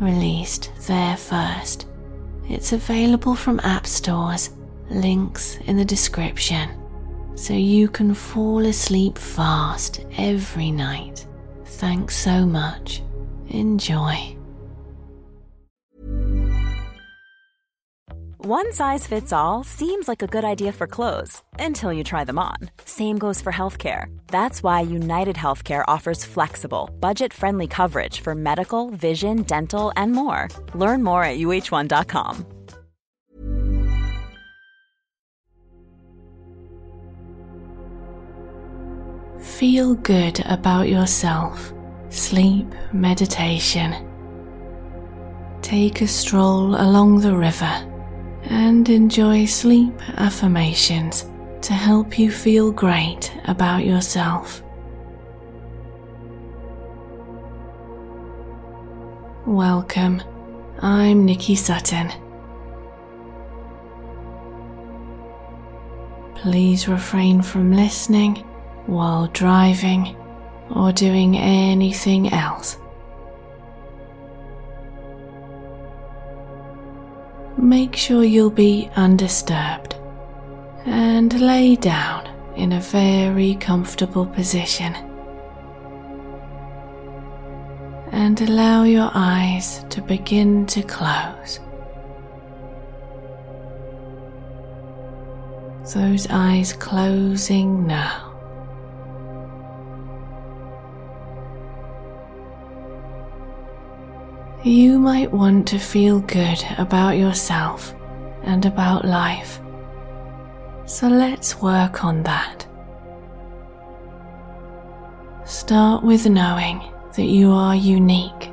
released there first. It's available from app stores, links in the description, so you can fall asleep fast every night. Thanks so much. Enjoy. One size fits all seems like a good idea for clothes until you try them on. Same goes for healthcare. That's why United Healthcare offers flexible, budget friendly coverage for medical, vision, dental, and more. Learn more at uh1.com. Feel good about yourself. Sleep meditation. Take a stroll along the river and enjoy sleep affirmations to help you feel great about yourself. Welcome, I'm Nicky Sutton. Please refrain from listening while driving or doing anything else. Make sure you'll be undisturbed and lay down in a very comfortable position. And allow your eyes to begin to close. Those eyes closing now. You might want to feel good about yourself and about life. So let's work on that. Start with knowing that you are unique.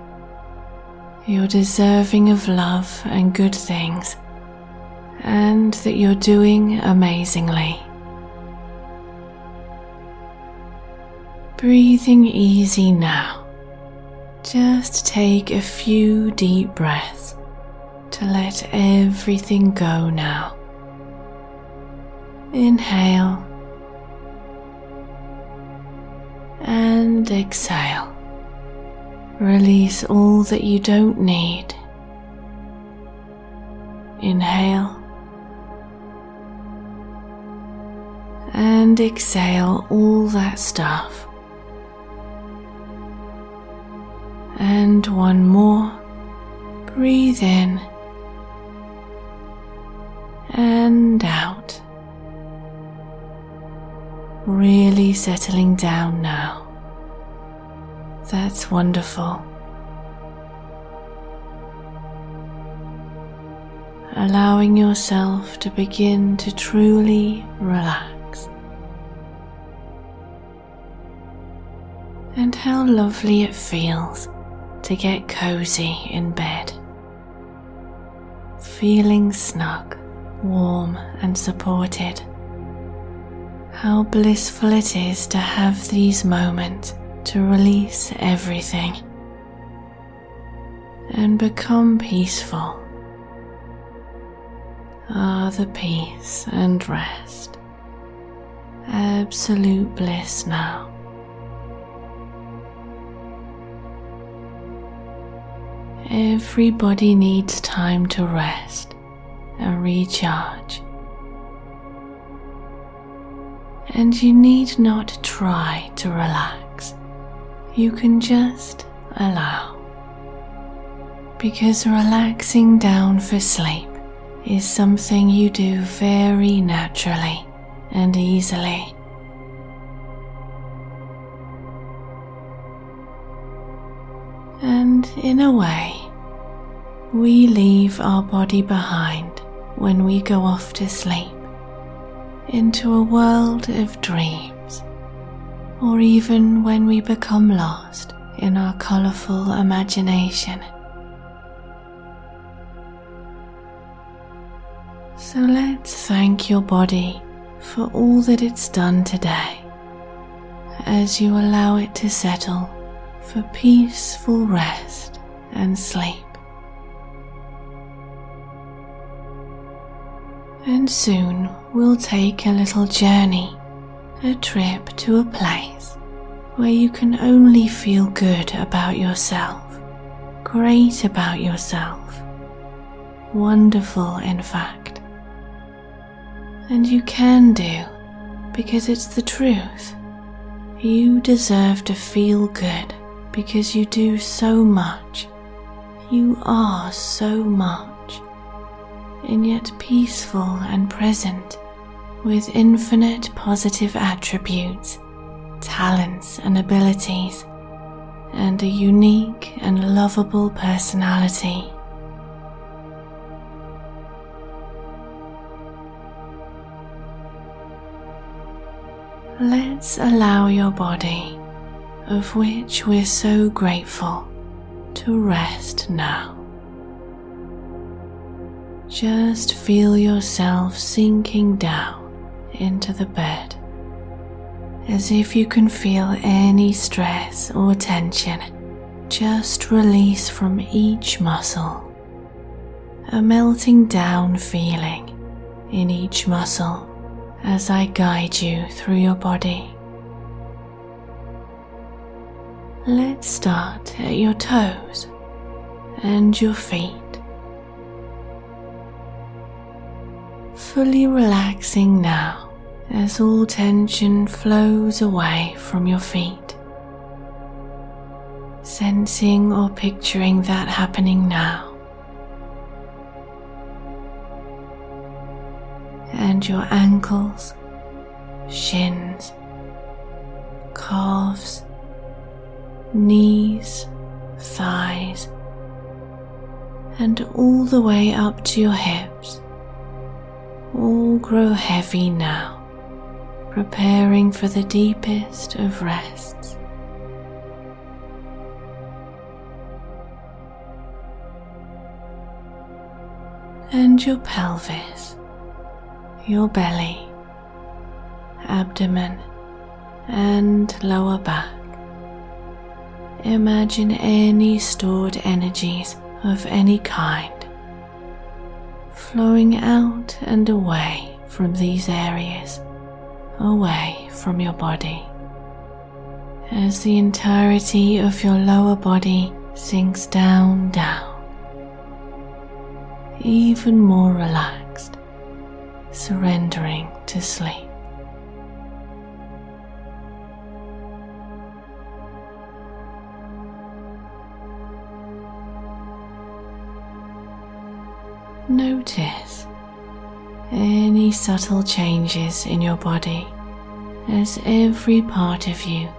You're deserving of love and good things, and that you're doing amazingly. Breathing easy now just take a few deep breaths to let everything go now. Inhale and exhale. Release all that you don't need. Inhale and exhale all that stuff. And one more. Breathe in and out. Really settling down now. That's wonderful. Allowing yourself to begin to truly relax. And how lovely it feels to get cozy in bed. Feeling snug, warm, and supported. How blissful it is to have these moments to release everything and become peaceful. Ah, the peace and rest. Absolute bliss now. Everybody needs time to rest and recharge. And you need not try to relax. You can just allow. Because relaxing down for sleep is something you do very naturally and easily. And in a way, we leave our body behind when we go off to sleep into a world of dreams, or even when we become lost in our colourful imagination. So let's thank your body for all that it's done today as you allow it to settle for peaceful rest and sleep. And soon we'll take a little journey, a trip to a place where you can only feel good about yourself, great about yourself, wonderful in fact. And you can do because it's the truth. You deserve to feel good because you do so much. You are so much, and yet peaceful and present with infinite positive attributes, talents and abilities, and a unique and lovable personality. Let's allow your body of which we're so grateful, to rest now. Just feel yourself sinking down into the bed as if you can feel any stress or tension just release from each muscle. A melting down feeling in each muscle as I guide you through your body. Let's start at your toes and your feet. Fully relaxing now as all tension flows away from your feet. Sensing or picturing that happening now. And your ankles, shins, calves, knees, thighs, and all the way up to your hips all grow heavy now, preparing for the deepest of rests. And your pelvis, your belly, abdomen, and lower back Imagine any stored energies of any kind flowing out and away from these areas, away from your body. As the entirety of your lower body sinks down, down, even more relaxed, surrendering to sleep. Notice any subtle changes in your body as every part of you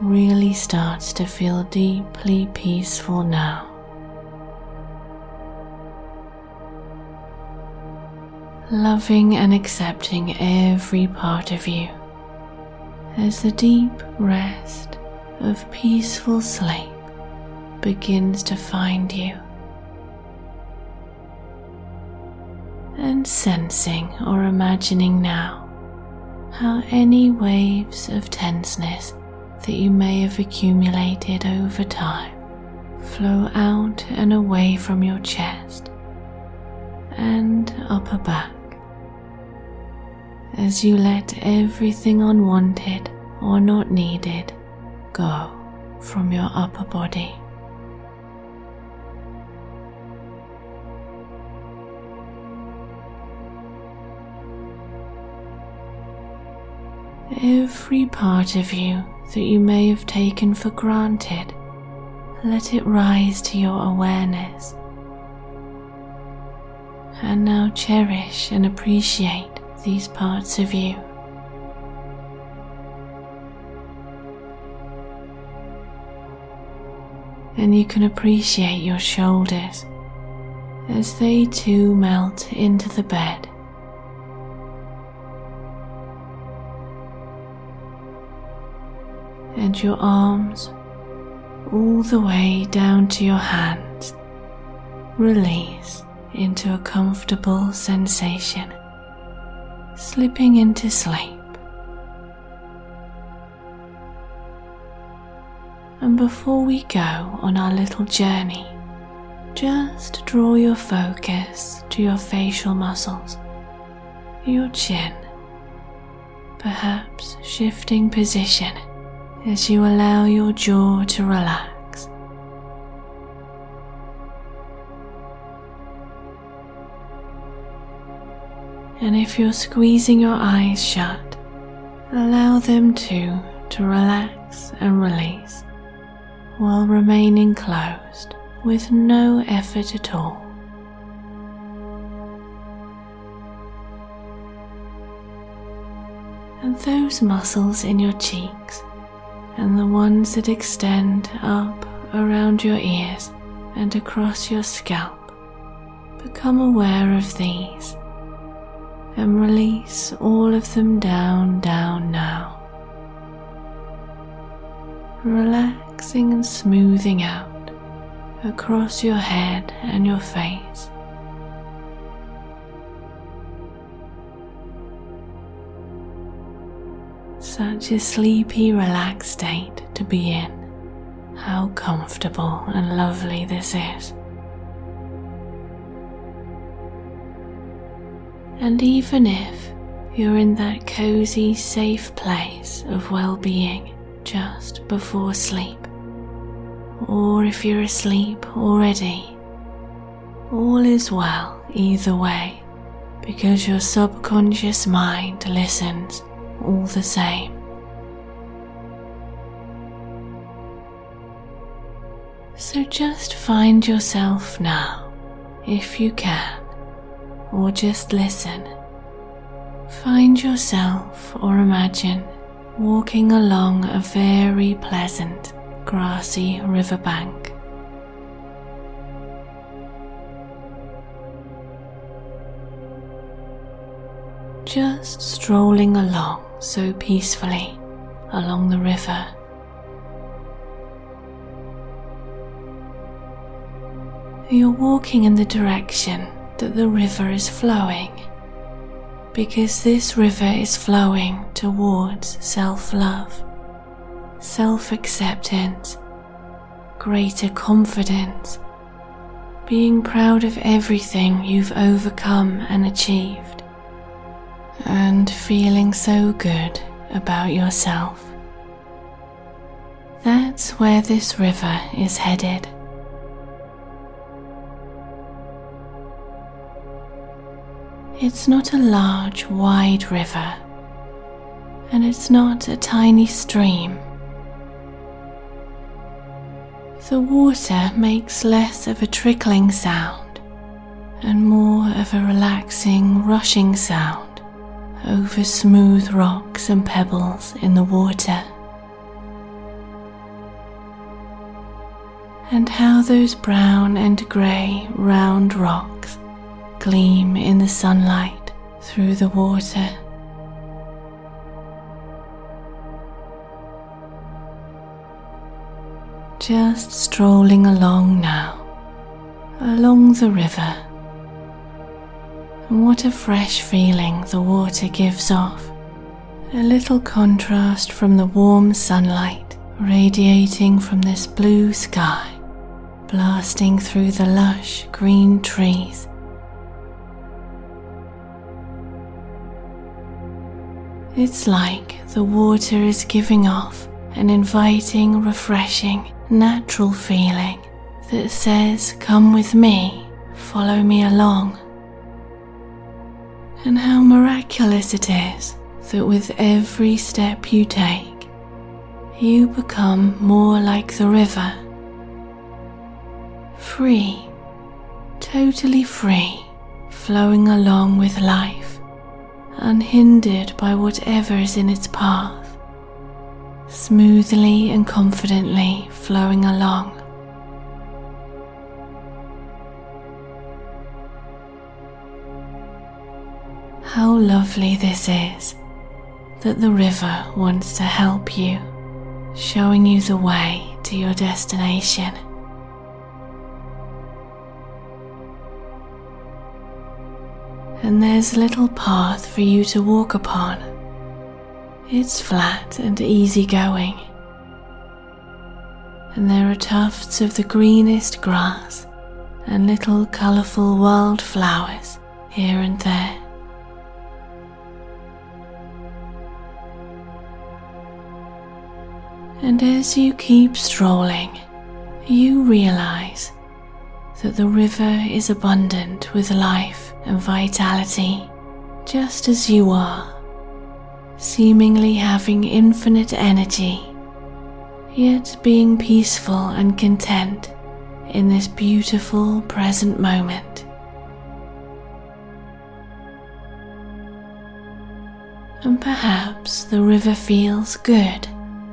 really starts to feel deeply peaceful now. Loving and accepting every part of you as the deep rest of peaceful sleep begins to find you. And sensing or imagining now how any waves of tenseness that you may have accumulated over time flow out and away from your chest and upper back as you let everything unwanted or not needed go from your upper body. Every part of you that you may have taken for granted, let it rise to your awareness. and now cherish and appreciate these parts of you. And you can appreciate your shoulders as they too melt into the bed. And your arms all the way down to your hands release into a comfortable sensation, slipping into sleep. And before we go on our little journey, just draw your focus to your facial muscles, your chin, perhaps shifting position as you allow your jaw to relax. And if you're squeezing your eyes shut, allow them too to relax and release while remaining closed with no effort at all. And those muscles in your cheeks and the ones that extend up around your ears and across your scalp, become aware of these and release all of them down, down now. Relaxing and smoothing out across your head and your face. Such a sleepy, relaxed state to be in. How comfortable and lovely this is. And even if you're in that cozy, safe place of well being just before sleep, or if you're asleep already, all is well either way because your subconscious mind listens all the same. So just find yourself now, if you can, or just listen. Find yourself or imagine walking along a very pleasant grassy riverbank. Just strolling along so peacefully along the river. You're walking in the direction that the river is flowing because this river is flowing towards self love self acceptance, greater confidence, being proud of everything you've overcome and achieved, and feeling so good about yourself. That's where this river is headed. It's not a large, wide river, and it's not a tiny stream the water makes less of a trickling sound and more of a relaxing, rushing sound over smooth rocks and pebbles in the water. And how those brown and grey round rocks gleam in the sunlight through the water. just strolling along now, along the river. And what a fresh feeling the water gives off. A little contrast from the warm sunlight radiating from this blue sky, blasting through the lush green trees. It's like the water is giving off an inviting, refreshing, natural feeling that says, Come with me, follow me along. And how miraculous it is that with every step you take, you become more like the river. Free, totally free, flowing along with life, unhindered by whatever is in its path, smoothly and confidently flowing along. How lovely this is that the river wants to help you, showing you the way to your destination. And there's a little path for you to walk upon. It's flat and easy going. And there are tufts of the greenest grass and little colourful wild flowers here and there. And as you keep strolling, you realize that the river is abundant with life and vitality, just as you are, seemingly having infinite energy, yet being peaceful and content in this beautiful present moment. And perhaps the river feels good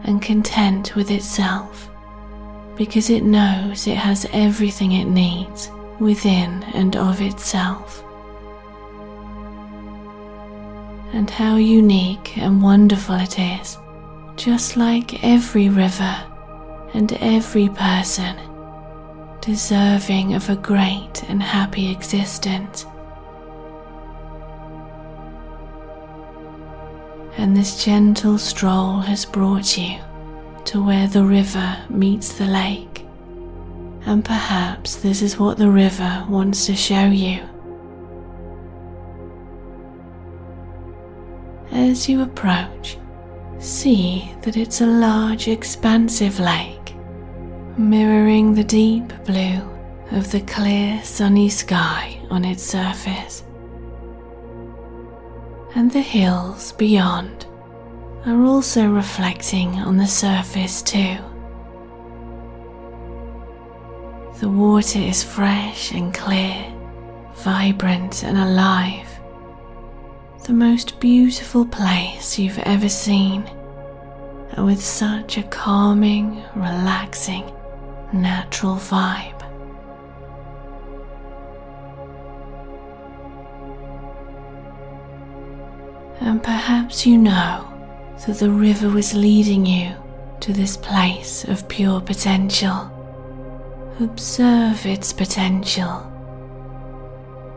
and content with itself because it knows it has everything it needs within and of itself. And how unique and wonderful it is, just like every river and every person, deserving of a great and happy existence. and this gentle stroll has brought you to where the river meets the lake. And perhaps this is what the river wants to show you. As you approach, see that it's a large, expansive lake, mirroring the deep blue of the clear, sunny sky on its surface and the hills beyond are also reflecting on the surface too. The water is fresh and clear, vibrant and alive. The most beautiful place you've ever seen, with such a calming, relaxing, natural vibe. And perhaps you know that the river was leading you to this place of pure potential. Observe its potential,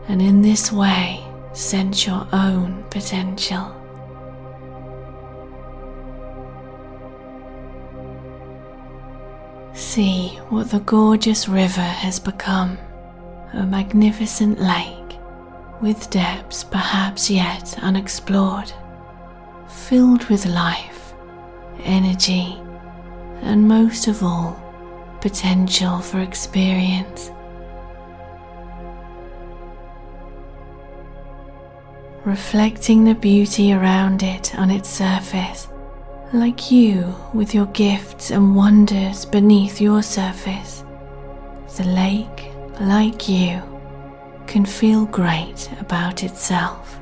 and in this way, sense your own potential. See what the gorgeous river has become a magnificent lake with depths perhaps yet unexplored, filled with life, energy, and most of all, potential for experience. Reflecting the beauty around it on its surface, like you with your gifts and wonders beneath your surface, the lake, like you, can feel great about itself.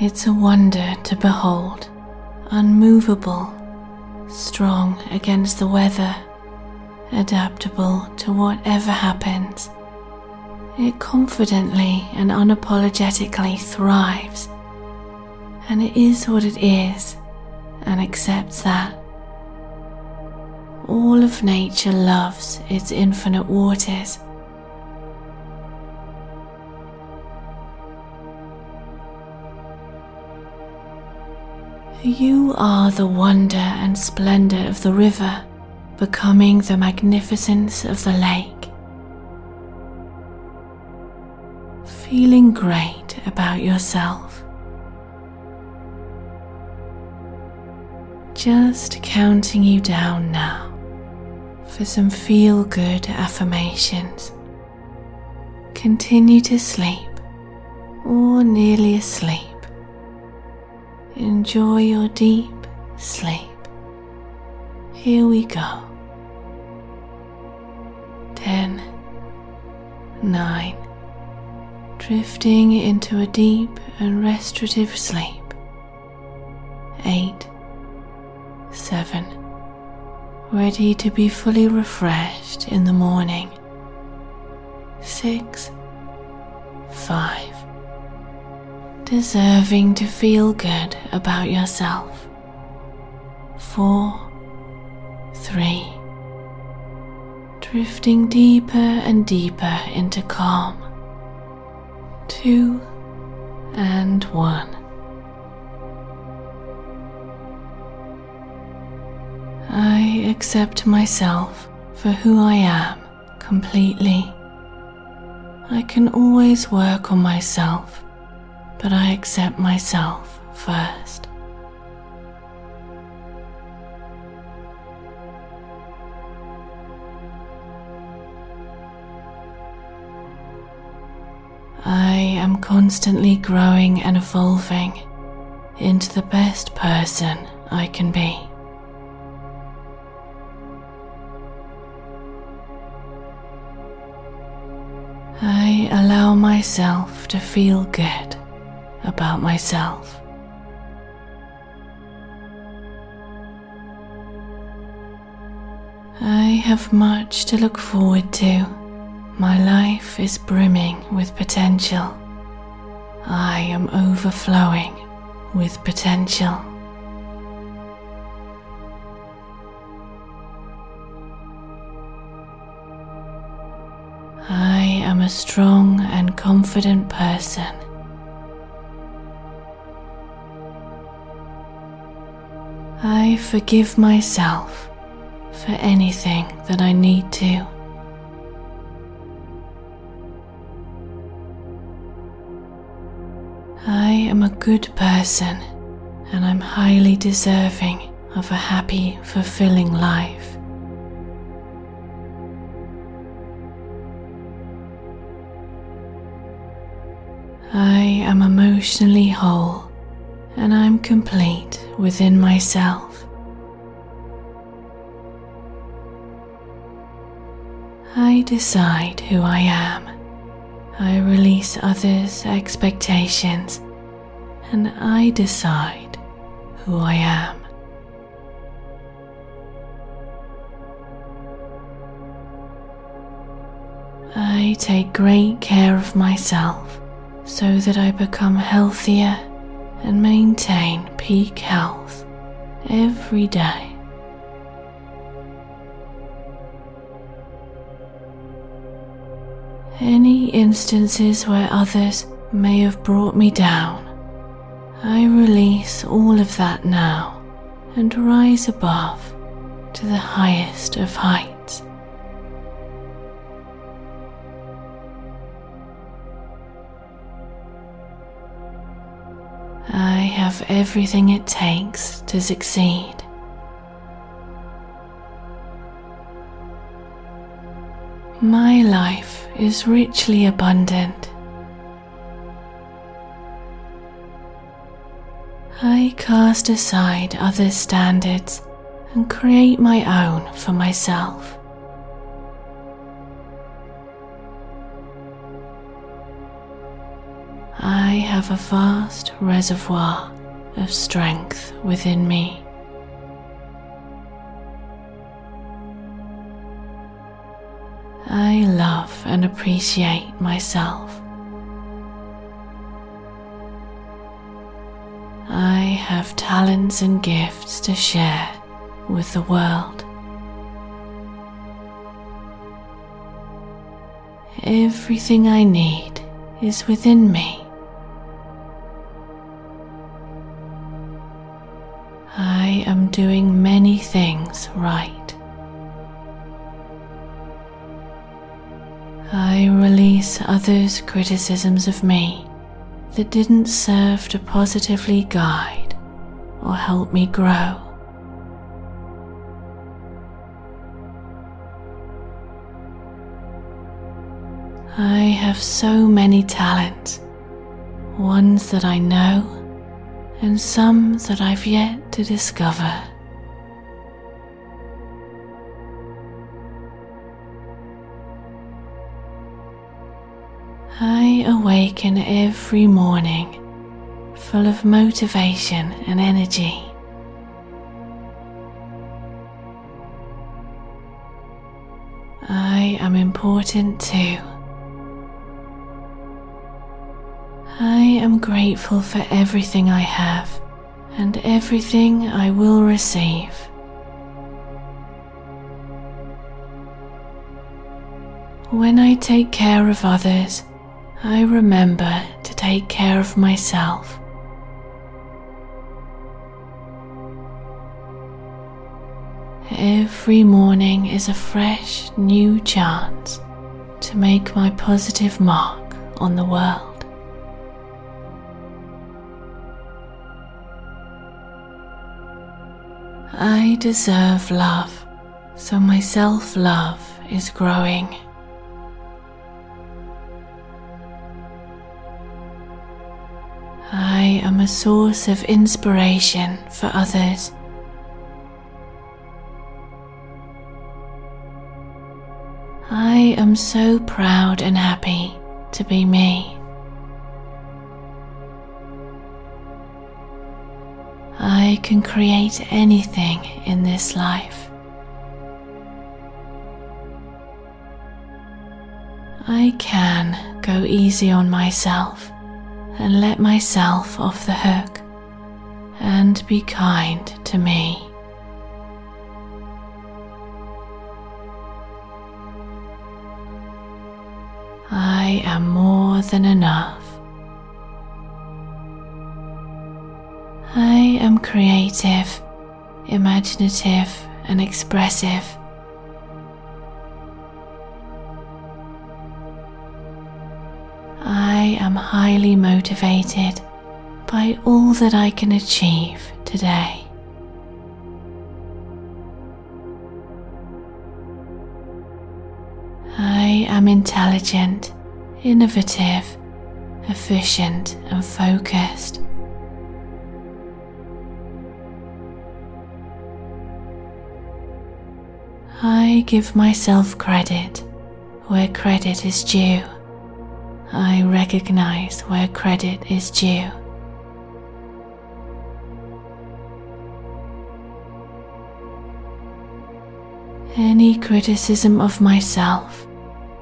It's a wonder to behold, unmovable, strong against the weather, adaptable to whatever happens. It confidently and unapologetically thrives, and it is what it is and accepts that all of nature loves its infinite waters. You are the wonder and splendor of the river, becoming the magnificence of the lake. Feeling great about yourself. Just counting you down now for some feel good affirmations. Continue to sleep or nearly asleep. Enjoy your deep sleep. Here we go. 10, 9, drifting into a deep and restorative sleep. 8, 7, ready to be fully refreshed in the morning. 6, 5, deserving to feel good about yourself. 4, 3, drifting deeper and deeper into calm. 2 and 1. I accept myself for who I am completely. I can always work on myself, but I accept myself first. Am constantly growing and evolving into the best person I can be. I allow myself to feel good about myself. I have much to look forward to. My life is brimming with potential. I am overflowing with potential. I am a strong and confident person. I forgive myself for anything that I need to. I am a good person and I'm highly deserving of a happy, fulfilling life. I am emotionally whole and I'm complete within myself. I decide who I am. I release others' expectations and I decide who I am. I take great care of myself so that I become healthier and maintain peak health every day. Any instances where others may have brought me down, I release all of that now and rise above to the highest of heights. I have everything it takes to succeed. My life is richly abundant. I cast aside others' standards and create my own for myself. I have a vast reservoir of strength within me. I love and appreciate myself. I have talents and gifts to share with the world. Everything I need is within me. I am doing many things right. I release others' criticisms of me that didn't serve to positively guide or help me grow. I have so many talents, ones that I know and some that I've yet to discover. I awaken every morning full of motivation and energy. I am important too. I am grateful for everything I have and everything I will receive. When I take care of others, I remember to take care of myself. Every morning is a fresh, new chance to make my positive mark on the world. I deserve love, so my self love is growing. I am a source of inspiration for others. I am so proud and happy to be me. I can create anything in this life. I can go easy on myself and let myself off the hook and be kind to me. I am more than enough. I am creative, imaginative, and expressive. Am highly motivated by all that I can achieve today. I am intelligent, innovative, efficient, and focused. I give myself credit where credit is due. I recognize where credit is due. Any criticism of myself,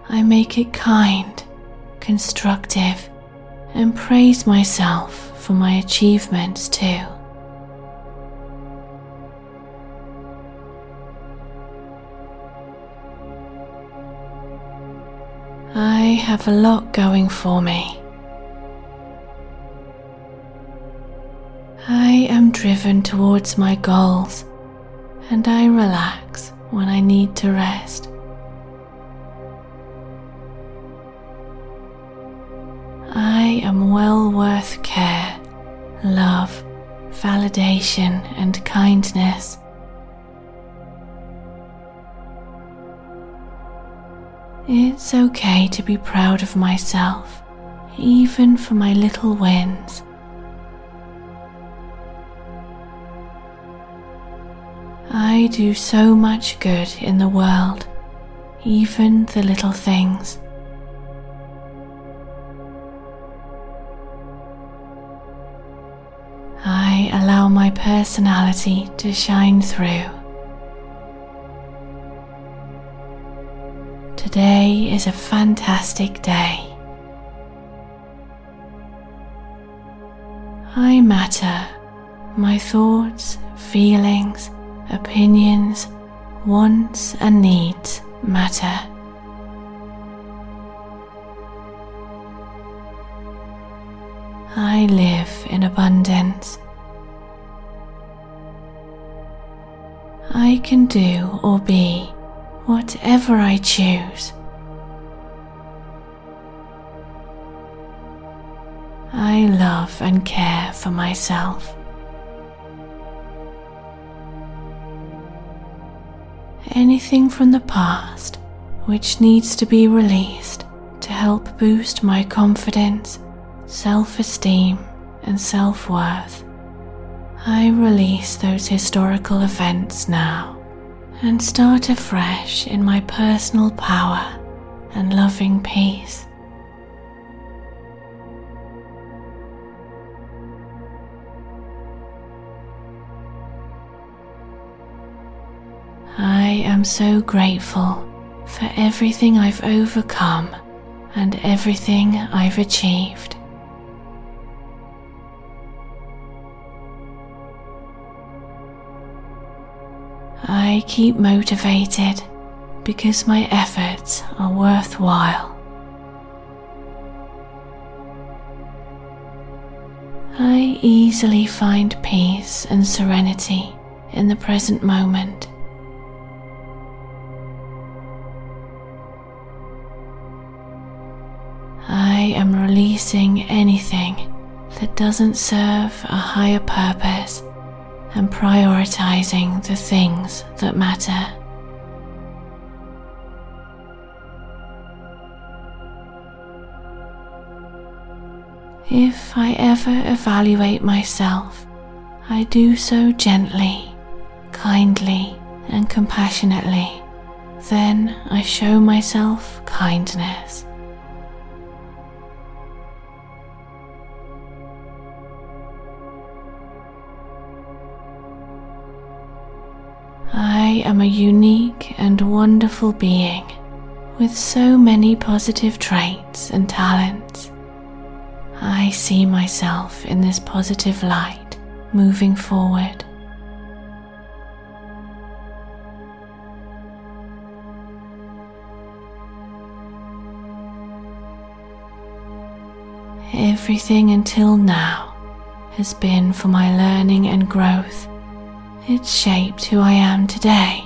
I make it kind, constructive, and praise myself for my achievements too. I have a lot going for me. I am driven towards my goals and I relax when I need to rest. I am well worth care, love, validation, and kindness. It's okay to be proud of myself, even for my little wins. I do so much good in the world, even the little things. I allow my personality to shine through. Today is a fantastic day. I matter. My thoughts, feelings, opinions, wants, and needs matter. I live in abundance. I can do or be whatever I choose. I love and care for myself. Anything from the past which needs to be released to help boost my confidence, self esteem, and self worth. I release those historical events now and start afresh in my personal power and loving peace. I am so grateful for everything I've overcome and everything I've achieved. I keep motivated because my efforts are worthwhile. I easily find peace and serenity in the present moment. I am releasing anything that doesn't serve a higher purpose and prioritizing the things that matter. If I ever evaluate myself, I do so gently, kindly, and compassionately. Then I show myself kindness. I am a unique and wonderful being with so many positive traits and talents. I see myself in this positive light moving forward. Everything until now has been for my learning and growth. It's shaped who I am today.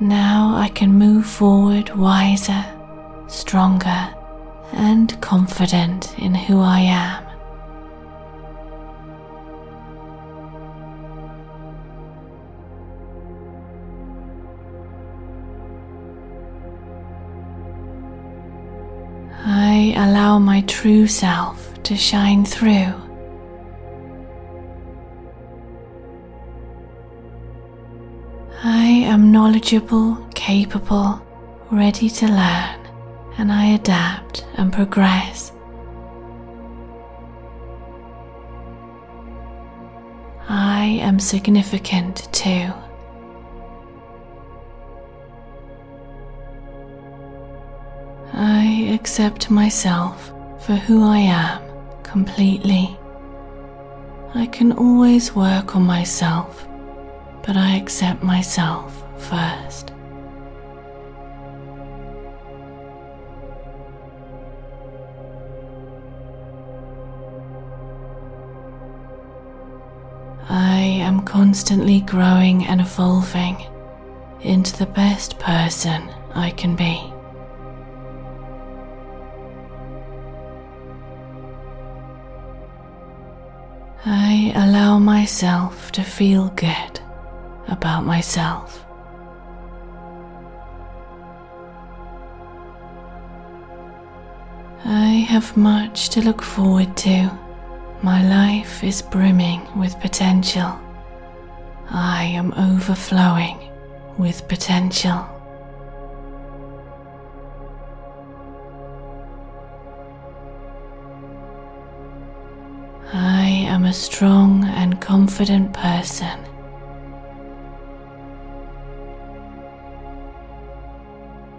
Now I can move forward wiser, stronger, and confident in who I am. I allow my true self to shine through. I am knowledgeable, capable, ready to learn and I adapt and progress. I am significant too. I accept myself for who I am completely. I can always work on myself, but I accept myself first. I am constantly growing and evolving into the best person I can be. I allow myself to feel good about myself. I have much to look forward to my life is brimming with potential. I am overflowing with potential. I am a strong and confident person.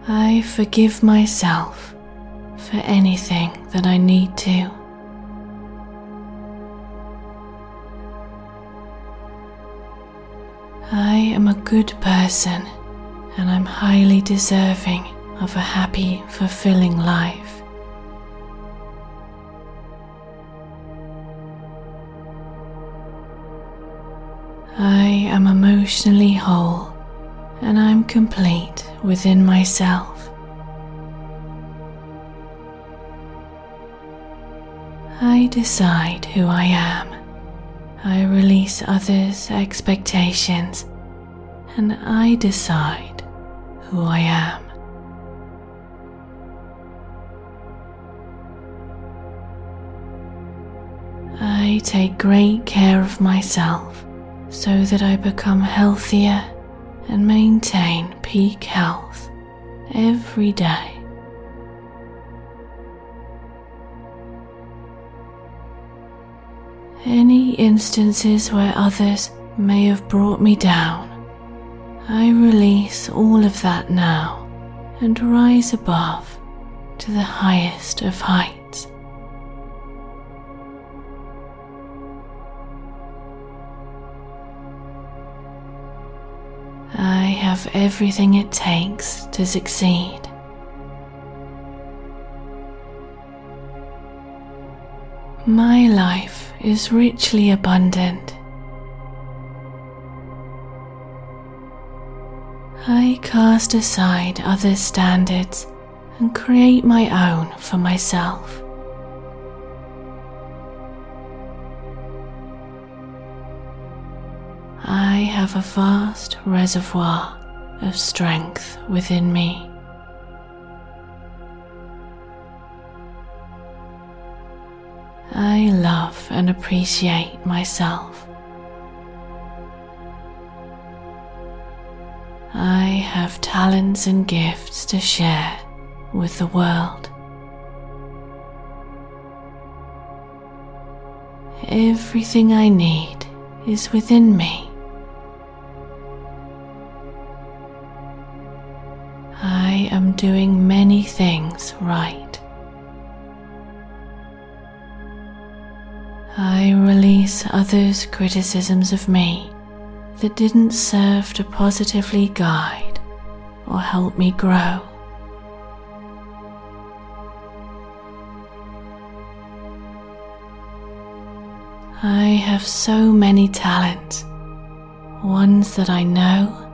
I forgive myself for anything that I need to. I am a good person and I'm highly deserving of a happy, fulfilling life. I am emotionally whole and I'm complete within myself. I decide who I am. I release others' expectations and I decide who I am. I take great care of myself so that I become healthier and maintain peak health every day. Any instances where others may have brought me down, I release all of that now and rise above to the highest of heights. Have everything it takes to succeed. My life is richly abundant. I cast aside other standards and create my own for myself. I have a vast reservoir of strength within me. I love and appreciate myself. I have talents and gifts to share with the world. Everything I need is within me. I am doing many things right. I release others' criticisms of me that didn't serve to positively guide or help me grow. I have so many talents, ones that I know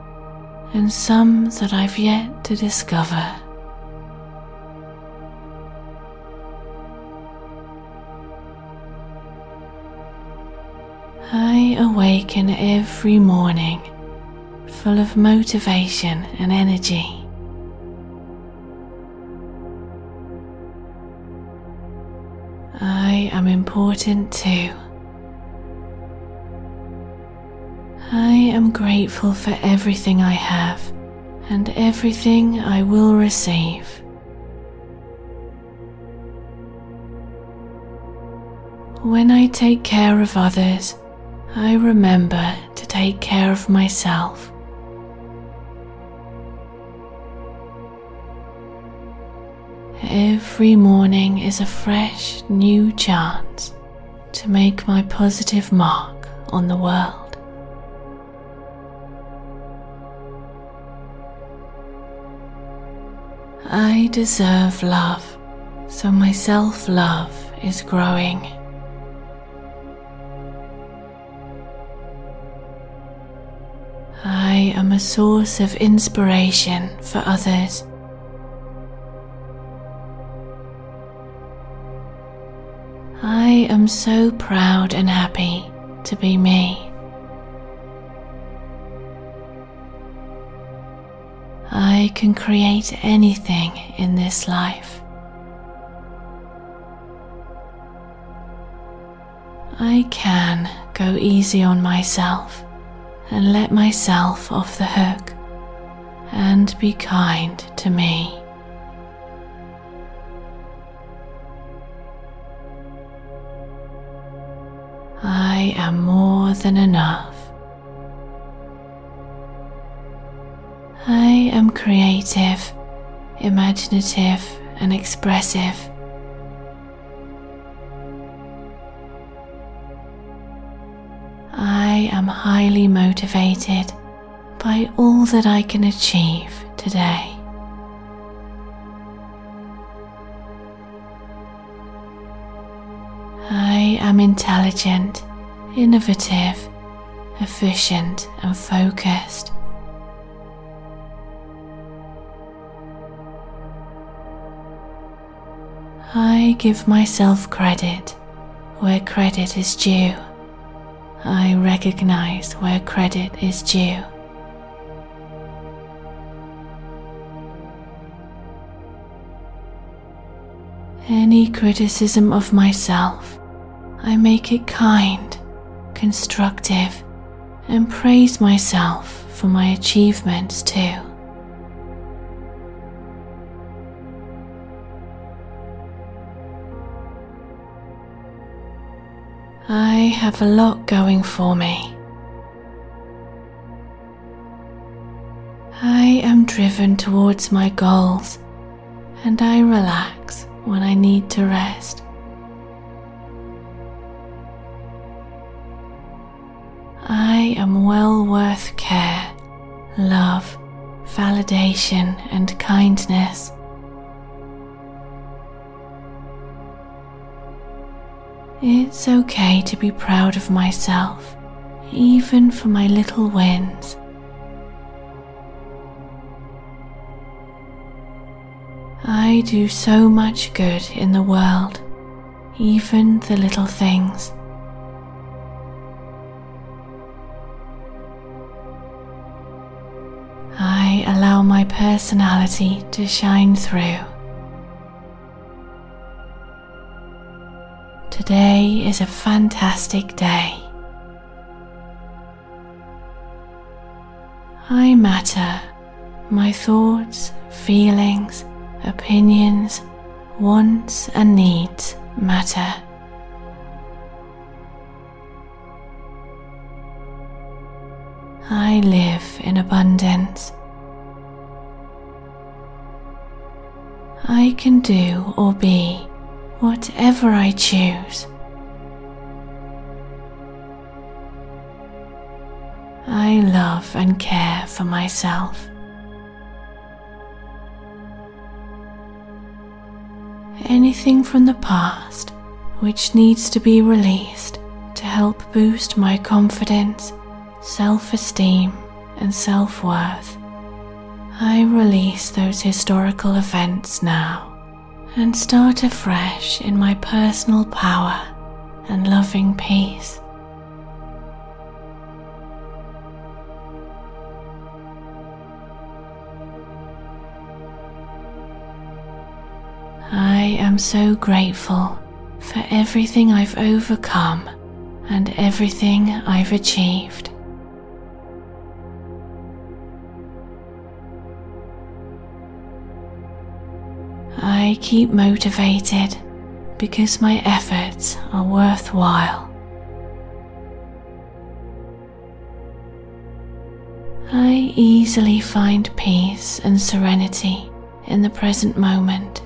and some that I've yet to discover. I awaken every morning full of motivation and energy. I am important too. I am grateful for everything I have and everything I will receive. When I take care of others, I remember to take care of myself. Every morning is a fresh new chance to make my positive mark on the world. I deserve love, so my self love is growing. I am a source of inspiration for others. I am so proud and happy to be me. Can create anything in this life. I can go easy on myself and let myself off the hook and be kind to me. I am more than enough. I am creative, imaginative, and expressive. I am highly motivated by all that I can achieve today. I am intelligent, innovative, efficient, and focused. I give myself credit where credit is due. I recognize where credit is due. Any criticism of myself, I make it kind, constructive, and praise myself for my achievements too. I have a lot going for me. I am driven towards my goals, and I relax when I need to rest. I am well worth care, love, validation, and kindness. It's okay to be proud of myself, even for my little wins. I do so much good in the world, even the little things. I allow my personality to shine through. Today is a fantastic day. I matter. My thoughts, feelings, opinions, wants, and needs matter. I live in abundance. I can do or be whatever I choose. I love and care for myself. Anything from the past which needs to be released to help boost my confidence, self esteem, and self worth. I release those historical events now and start afresh in my personal power and loving peace. I am so grateful for everything I've overcome and everything I've achieved. I keep motivated because my efforts are worthwhile. I easily find peace and serenity in the present moment.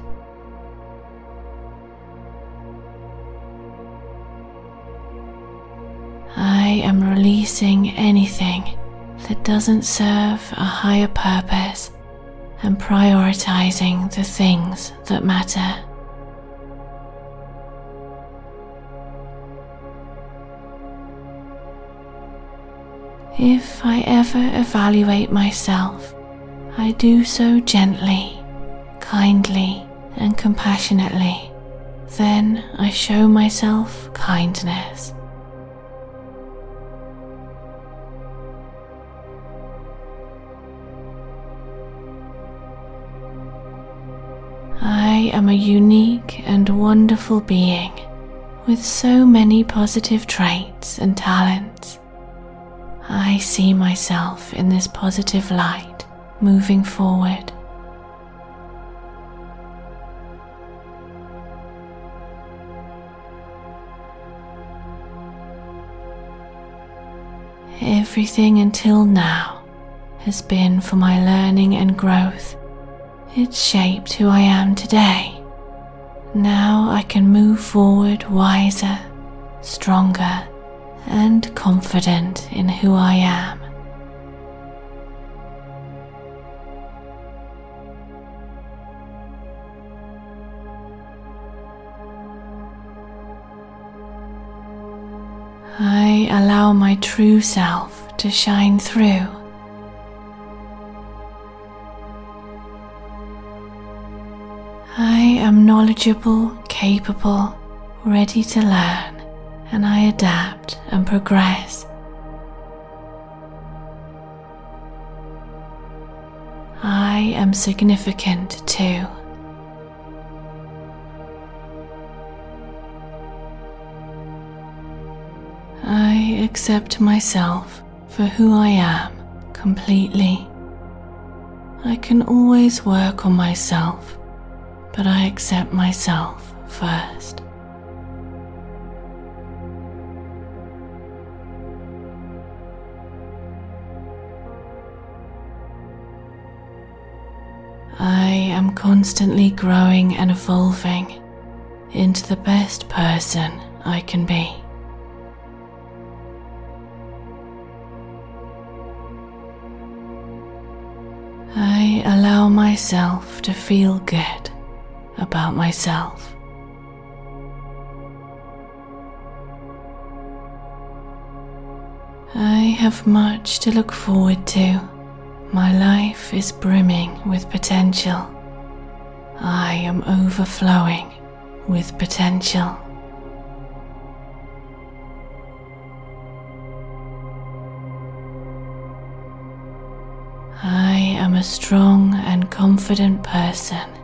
I am releasing anything that doesn't serve a higher purpose and prioritizing the things that matter. If I ever evaluate myself, I do so gently, kindly, and compassionately. Then I show myself kindness. I am a unique and wonderful being with so many positive traits and talents. I see myself in this positive light moving forward. Everything until now has been for my learning and growth it shaped who I am today. Now I can move forward wiser, stronger, and confident in who I am. I allow my true self to shine through I am knowledgeable, capable, ready to learn, and I adapt and progress. I am significant too. I accept myself for who I am completely. I can always work on myself but I accept myself first. I am constantly growing and evolving into the best person I can be. I allow myself to feel good about myself. I have much to look forward to. My life is brimming with potential. I am overflowing with potential. I am a strong and confident person.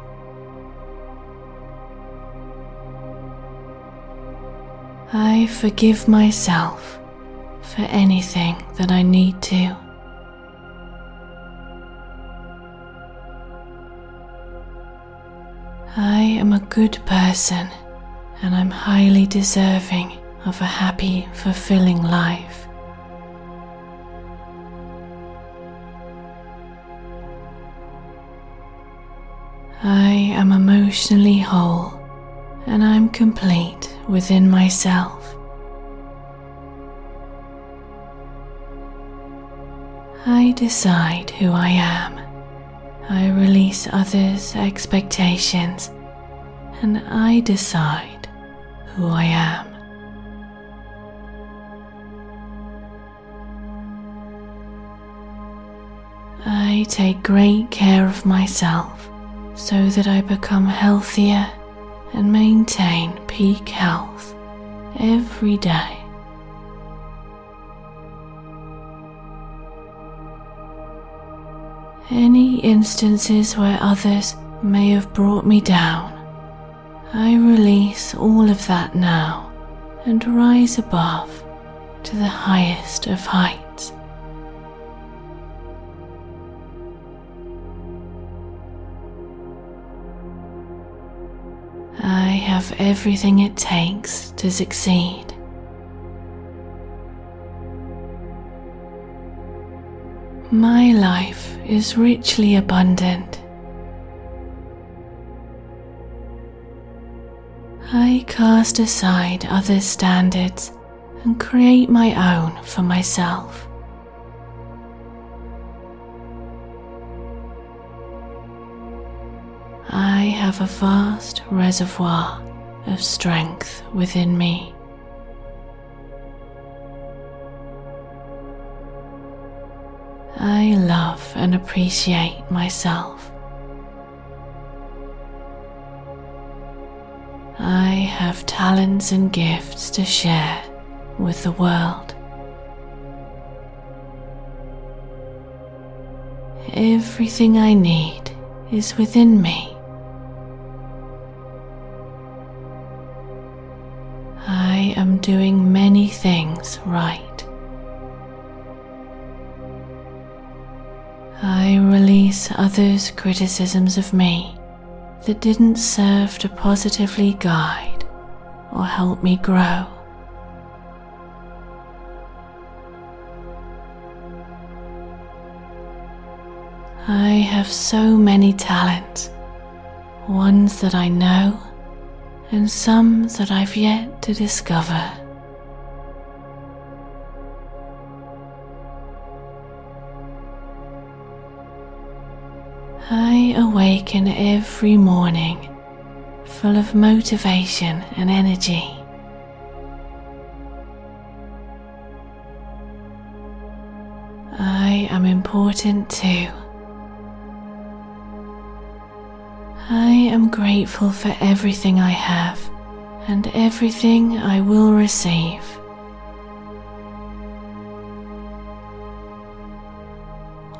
I forgive myself for anything that I need to. I am a good person and I'm highly deserving of a happy, fulfilling life. I am emotionally whole and I'm complete within myself. I decide who I am. I release others' expectations and I decide who I am. I take great care of myself so that I become healthier and maintain peak health every day. Any instances where others may have brought me down, I release all of that now and rise above to the highest of heights. I have everything it takes to succeed. My life is richly abundant. I cast aside others' standards and create my own for myself. I have a vast reservoir of strength within me. I love and appreciate myself. I have talents and gifts to share with the world. Everything I need is within me. Am doing many things right. I release others' criticisms of me that didn't serve to positively guide or help me grow. I have so many talents, ones that I know and some that I've yet to discover. I awaken every morning full of motivation and energy. I am important too. I am grateful for everything I have and everything I will receive.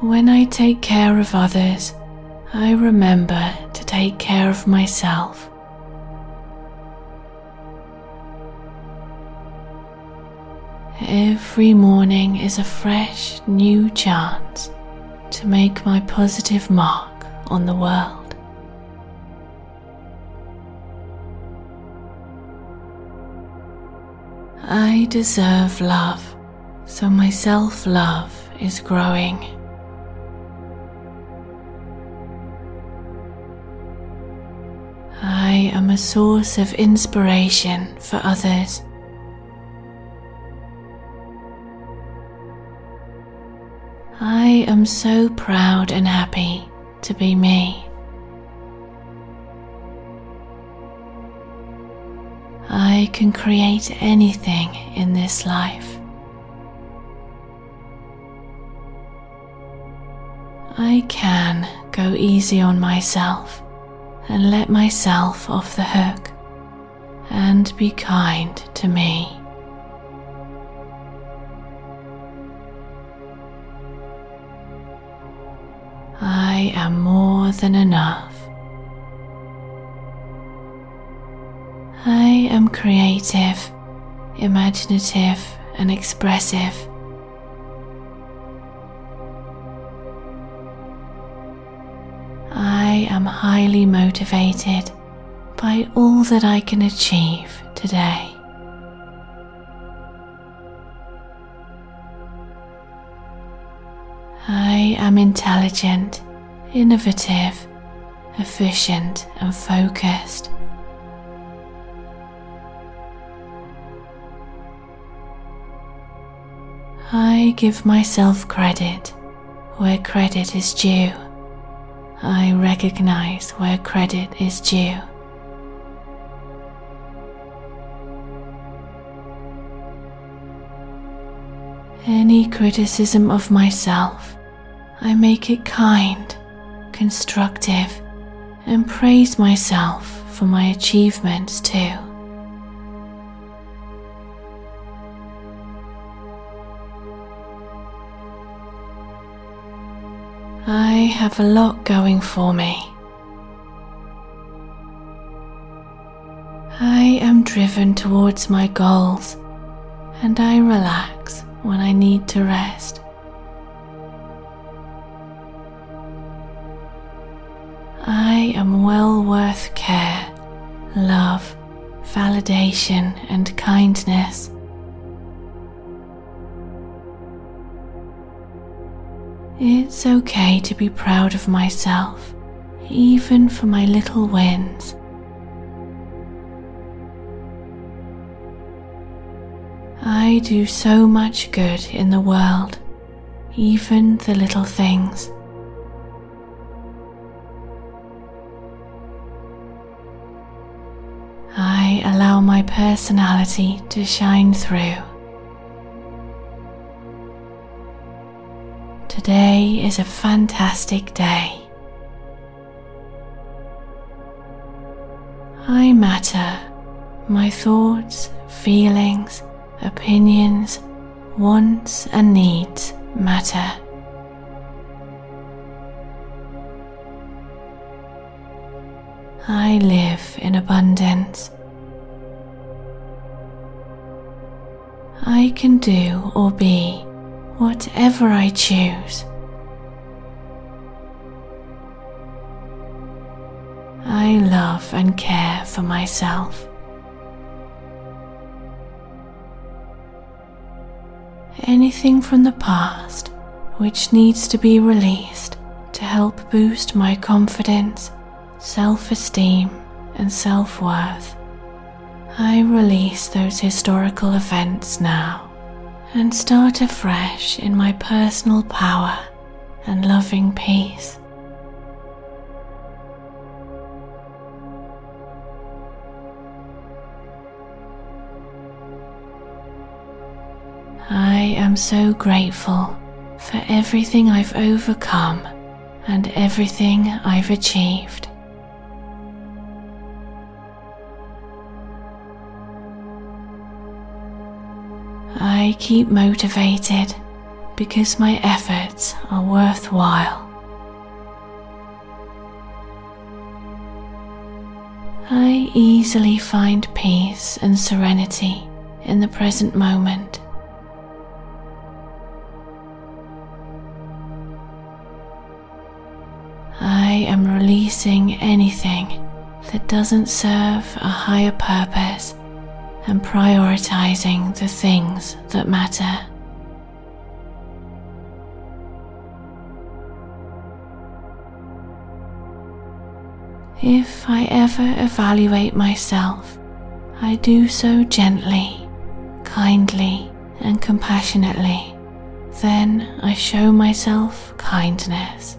When I take care of others, I remember to take care of myself. Every morning is a fresh new chance to make my positive mark on the world. I deserve love, so my self love is growing. I am a source of inspiration for others. I am so proud and happy to be me. I can create anything in this life. I can go easy on myself and let myself off the hook and be kind to me. I am more than enough. I am creative, imaginative, and expressive. I am highly motivated by all that I can achieve today. I am intelligent, innovative, efficient, and focused. I give myself credit where credit is due. I recognize where credit is due. Any criticism of myself, I make it kind, constructive, and praise myself for my achievements too. I have a lot going for me. I am driven towards my goals and I relax when I need to rest. I am well worth care, love, validation, and kindness. It's okay to be proud of myself, even for my little wins. I do so much good in the world, even the little things. I allow my personality to shine through. Today is a fantastic day. I matter. My thoughts, feelings, opinions, wants, and needs matter. I live in abundance. I can do or be whatever I choose. I love and care for myself. Anything from the past which needs to be released to help boost my confidence, self esteem, and self worth. I release those historical events now and start afresh in my personal power and loving peace. I am so grateful for everything I've overcome and everything I've achieved. I keep motivated because my efforts are worthwhile. I easily find peace and serenity in the present moment. I am releasing anything that doesn't serve a higher purpose and prioritizing the things that matter. If I ever evaluate myself, I do so gently, kindly, and compassionately. Then I show myself kindness.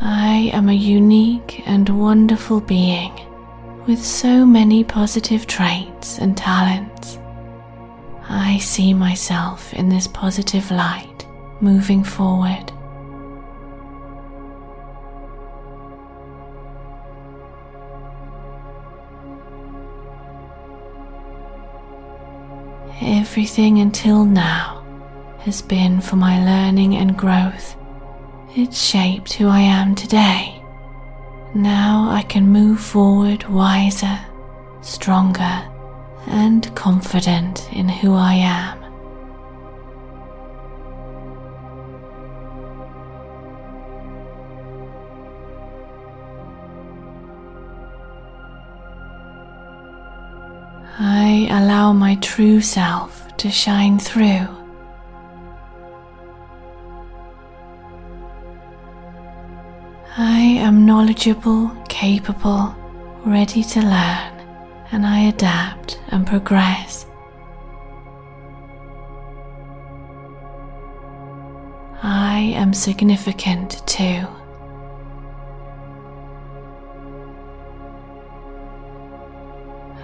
I am a unique and wonderful being with so many positive traits and talents. I see myself in this positive light moving forward. Everything until now has been for my learning and growth. It shaped who I am today. Now I can move forward wiser, stronger, and confident in who I am. I allow my true self to shine through. I am knowledgeable, capable, ready to learn, and I adapt and progress. I am significant too.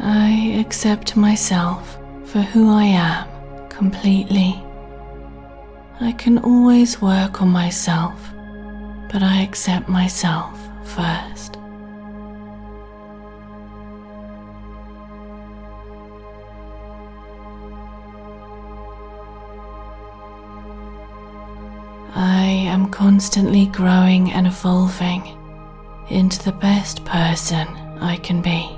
I accept myself for who I am completely. I can always work on myself, but I accept myself first. I am constantly growing and evolving into the best person I can be.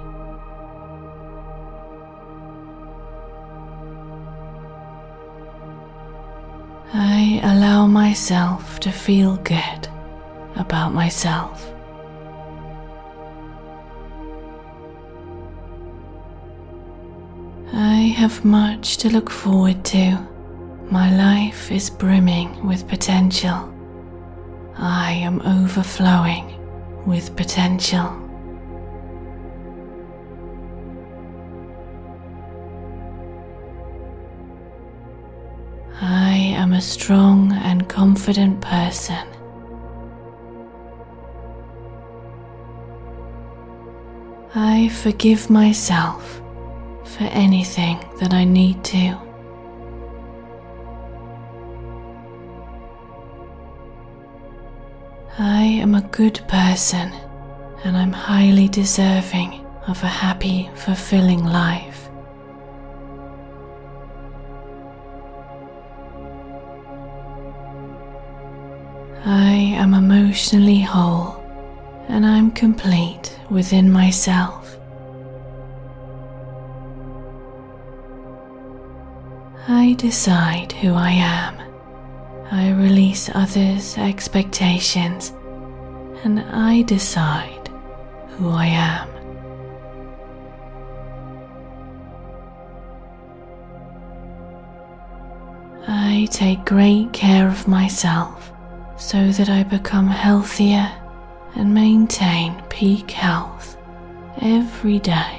I allow myself to feel good about myself. I have much to look forward to. My life is brimming with potential. I am overflowing with potential. I am a strong and confident person. I forgive myself for anything that I need to. I am a good person and I'm highly deserving of a happy, fulfilling life. I am emotionally whole and I'm complete within myself. I decide who I am. I release others' expectations and I decide who I am. I take great care of myself so that I become healthier and maintain peak health every day.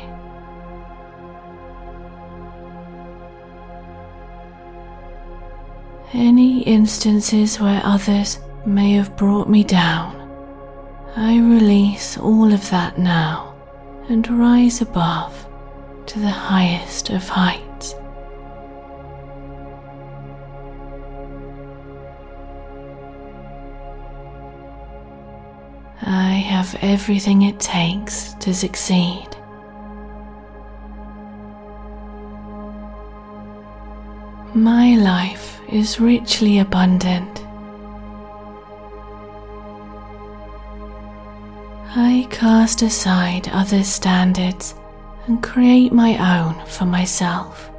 Any instances where others may have brought me down, I release all of that now and rise above to the highest of heights. I have everything it takes to succeed. My life is richly abundant. I cast aside others' standards and create my own for myself.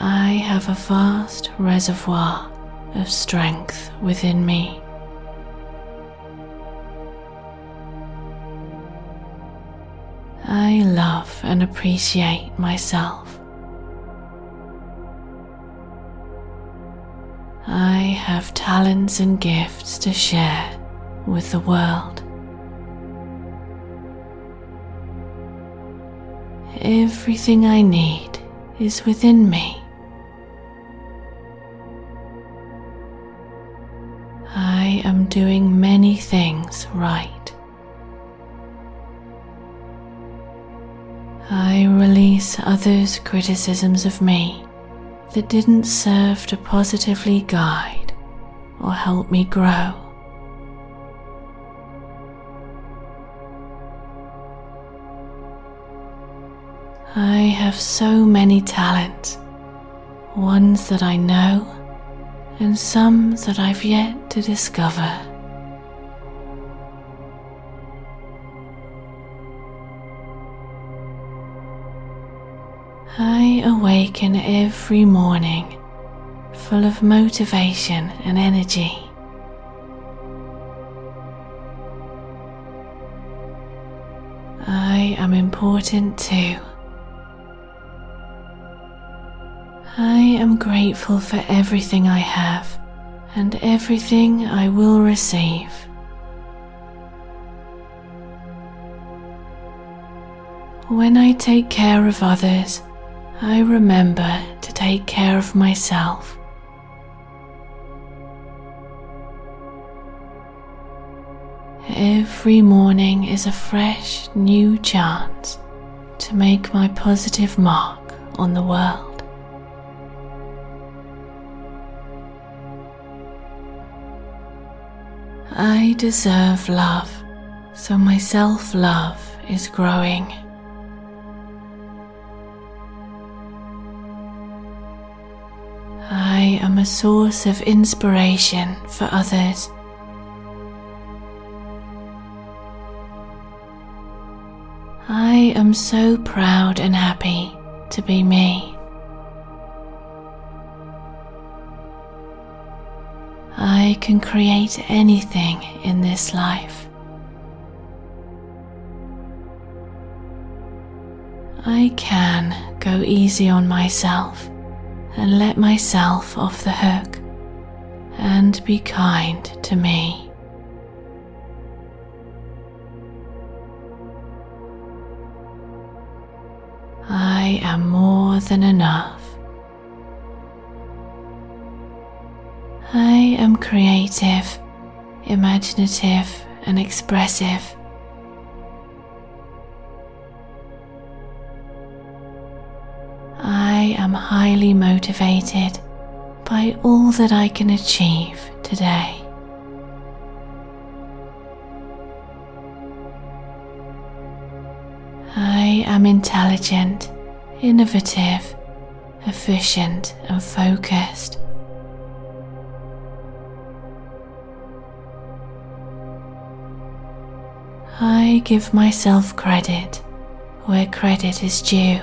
I have a vast reservoir of strength within me. I love and appreciate myself. I have talents and gifts to share with the world. Everything I need is within me. I am doing many things right. I release others' criticisms of me that didn't serve to positively guide or help me grow. I have so many talents, ones that I know and some that I've yet to discover. I awaken every morning full of motivation and energy. I am important too. I am grateful for everything I have and everything I will receive. When I take care of others, I remember to take care of myself. Every morning is a fresh new chance to make my positive mark on the world. I deserve love, so my self love is growing. I am a source of inspiration for others. I am so proud and happy to be me. I can create anything in this life. I can go easy on myself and let myself off the hook and be kind to me. I am more than enough. I am creative, imaginative, and expressive. I am highly motivated by all that I can achieve today. I am intelligent, innovative, efficient, and focused. I give myself credit where credit is due.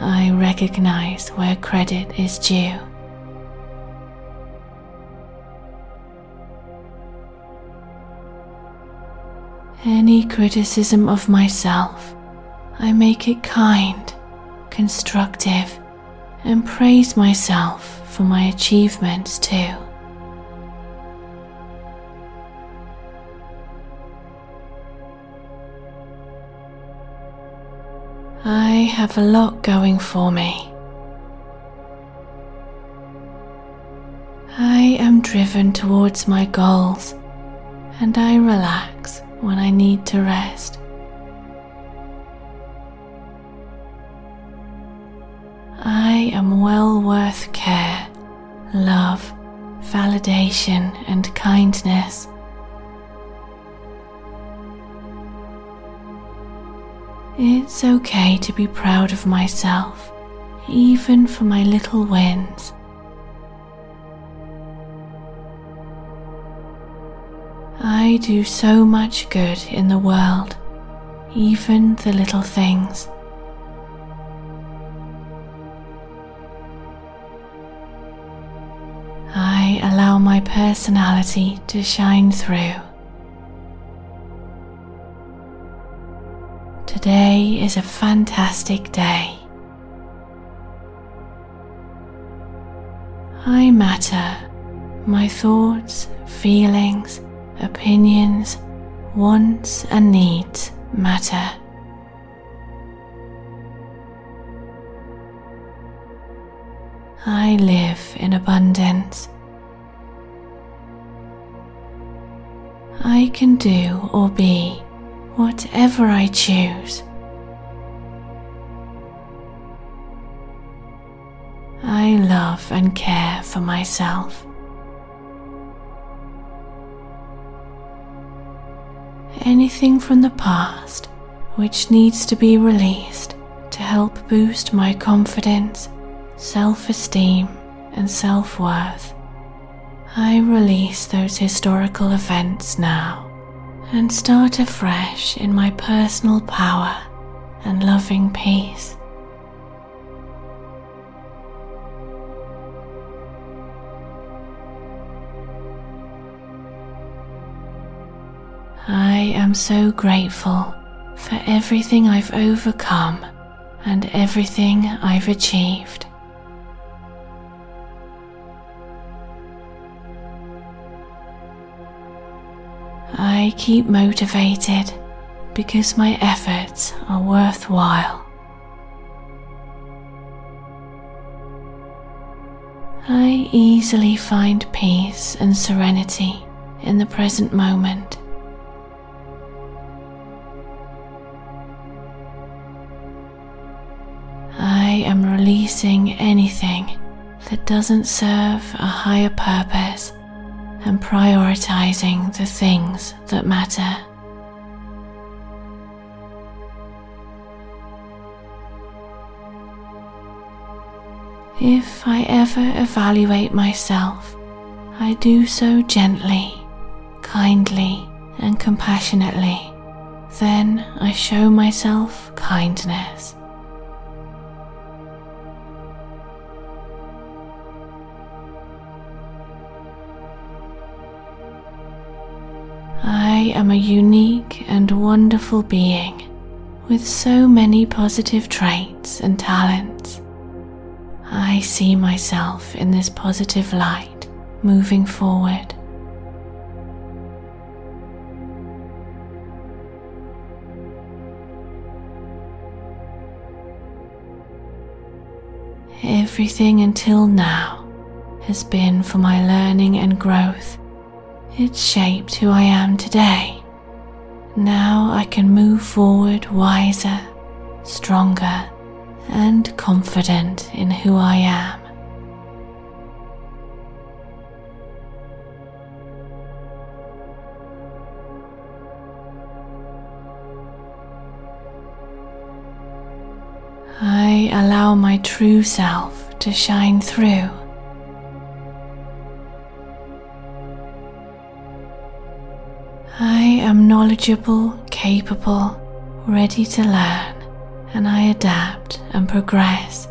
I recognize where credit is due. Any criticism of myself, I make it kind, constructive, and praise myself for my achievements too. I have a lot going for me. I am driven towards my goals and I relax when I need to rest. I am well worth care, love, validation, and kindness. It's okay to be proud of myself, even for my little wins. I do so much good in the world, even the little things. I allow my personality to shine through. Today is a fantastic day. I matter. My thoughts, feelings, opinions, wants, and needs matter. I live in abundance. I can do or be whatever I choose. I love and care for myself. Anything from the past which needs to be released to help boost my confidence, self esteem, and self worth. I release those historical events now and start afresh in my personal power and loving peace. I am so grateful for everything I've overcome and everything I've achieved. I keep motivated because my efforts are worthwhile. I easily find peace and serenity in the present moment. I am releasing anything that doesn't serve a higher purpose and prioritizing the things that matter. If I ever evaluate myself, I do so gently, kindly, and compassionately. Then I show myself kindness. I am a unique and wonderful being with so many positive traits and talents. I see myself in this positive light moving forward. Everything until now has been for my learning and growth it shaped who I am today. Now I can move forward wiser, stronger, and confident in who I am. I allow my true self to shine through. Knowledgeable, capable, ready to learn, and I adapt and progress.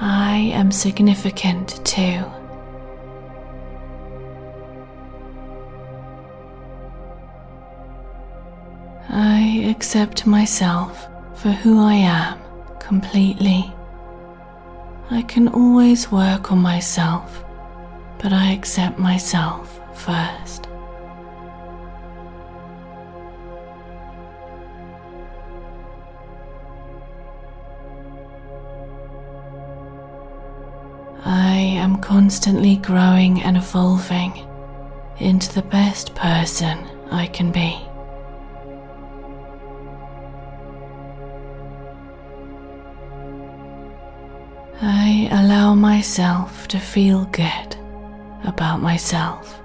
I am significant too. I accept myself for who I am completely. I can always work on myself but I accept myself first. I am constantly growing and evolving into the best person I can be. I allow myself to feel good about myself.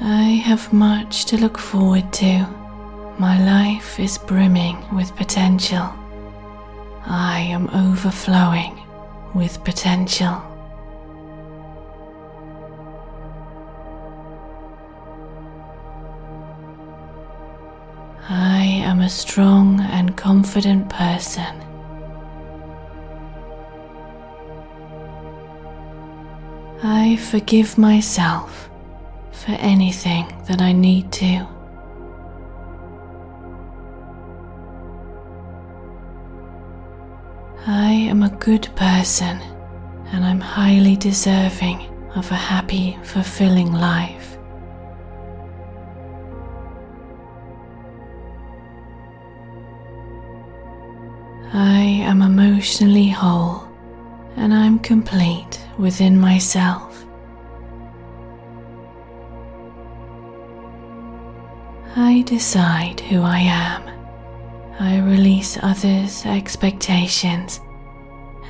I have much to look forward to. My life is brimming with potential. I am overflowing with potential. I am a strong and confident person I forgive myself for anything that I need to. I am a good person and I'm highly deserving of a happy, fulfilling life. I am emotionally whole and I'm complete within myself. I decide who I am. I release others' expectations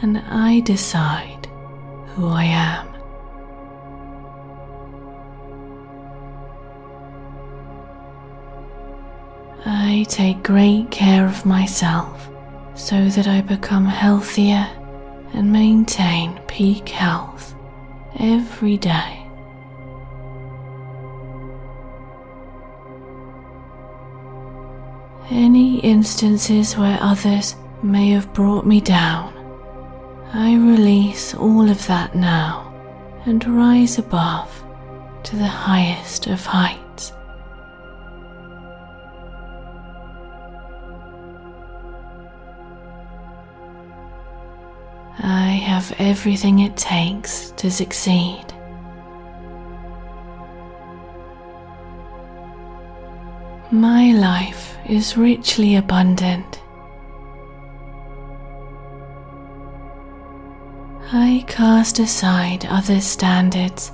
and I decide who I am. I take great care of myself so that I become healthier and maintain peak health every day. Any instances where others may have brought me down, I release all of that now and rise above to the highest of heights. I have everything it takes to succeed. My life is richly abundant. I cast aside others' standards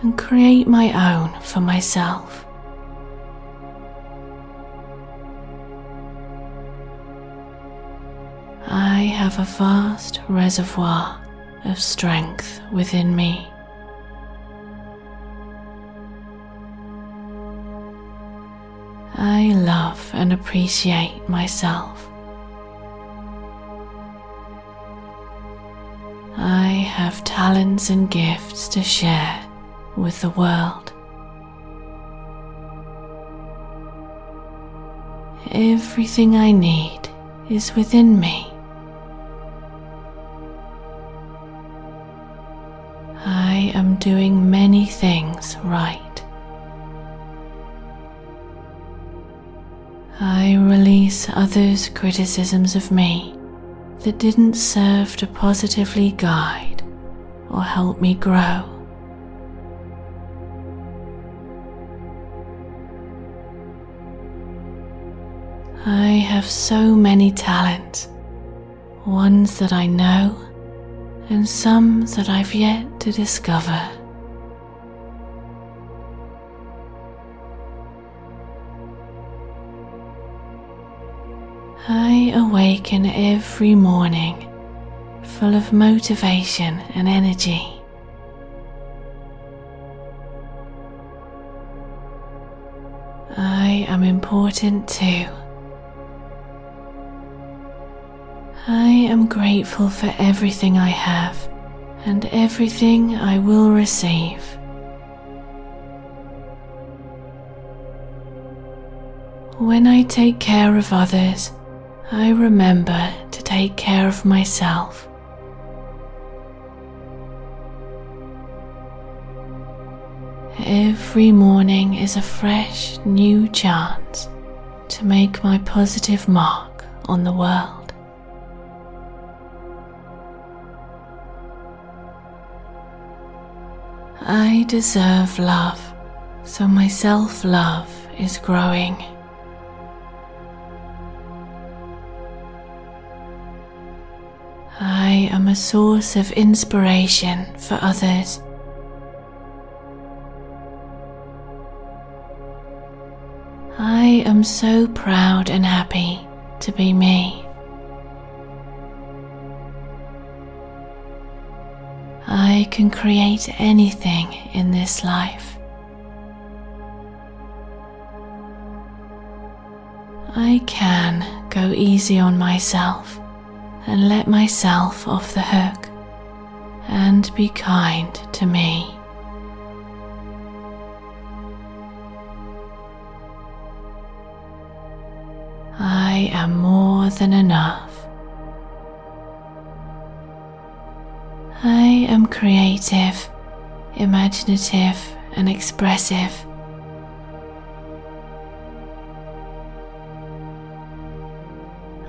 and create my own for myself. I have a vast reservoir of strength within me. I love and appreciate myself. I have talents and gifts to share with the world. Everything I need is within me. Doing many things right. I release others' criticisms of me that didn't serve to positively guide or help me grow. I have so many talents, ones that I know and some that I've yet to discover. I awaken every morning full of motivation and energy. I am important too. I am grateful for everything I have and everything I will receive. When I take care of others, I remember to take care of myself. Every morning is a fresh new chance to make my positive mark on the world. I deserve love, so my self love is growing. I am a source of inspiration for others. I am so proud and happy to be me. I can create anything in this life. I can go easy on myself and let myself off the hook and be kind to me. I am more than enough. I am creative imaginative, and expressive.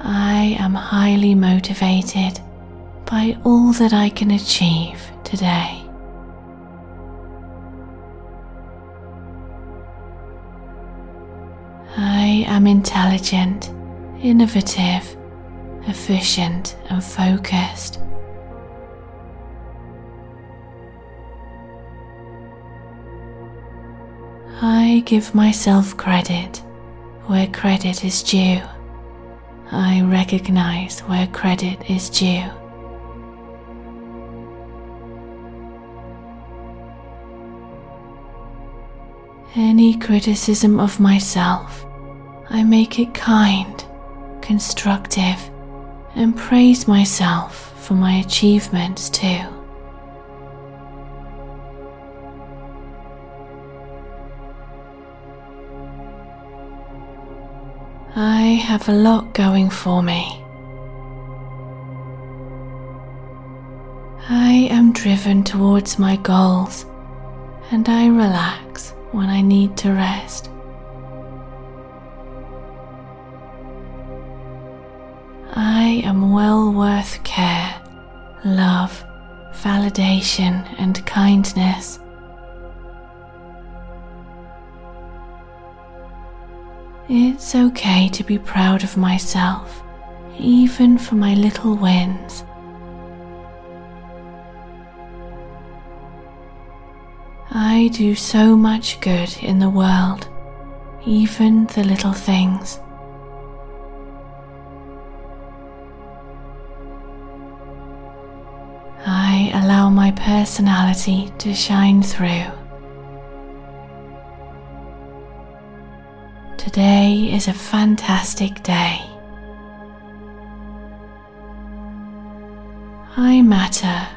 I am highly motivated by all that I can achieve today. I am intelligent, innovative, efficient, and focused. I give myself credit where credit is due. I recognize where credit is due. Any criticism of myself, I make it kind, constructive, and praise myself for my achievements too. I have a lot going for me. I am driven towards my goals and I relax when I need to rest. I am well worth care, love, validation, and kindness. It's okay to be proud of myself, even for my little wins. I do so much good in the world, even the little things. I allow my personality to shine through. Today is a fantastic day. I matter.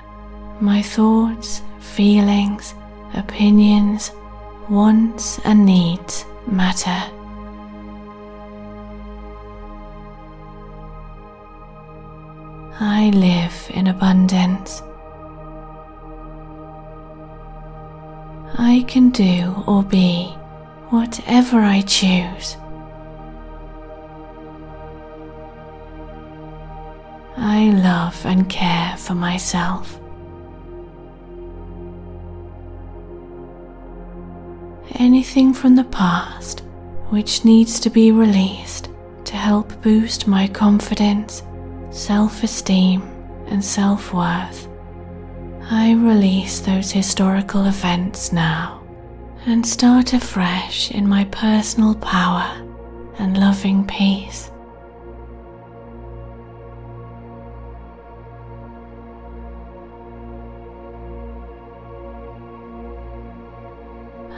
My thoughts, feelings, opinions, wants, and needs matter. I live in abundance. I can do or be whatever I choose. I love and care for myself. Anything from the past which needs to be released to help boost my confidence, self esteem, and self worth. I release those historical events now and start afresh in my personal power and loving peace.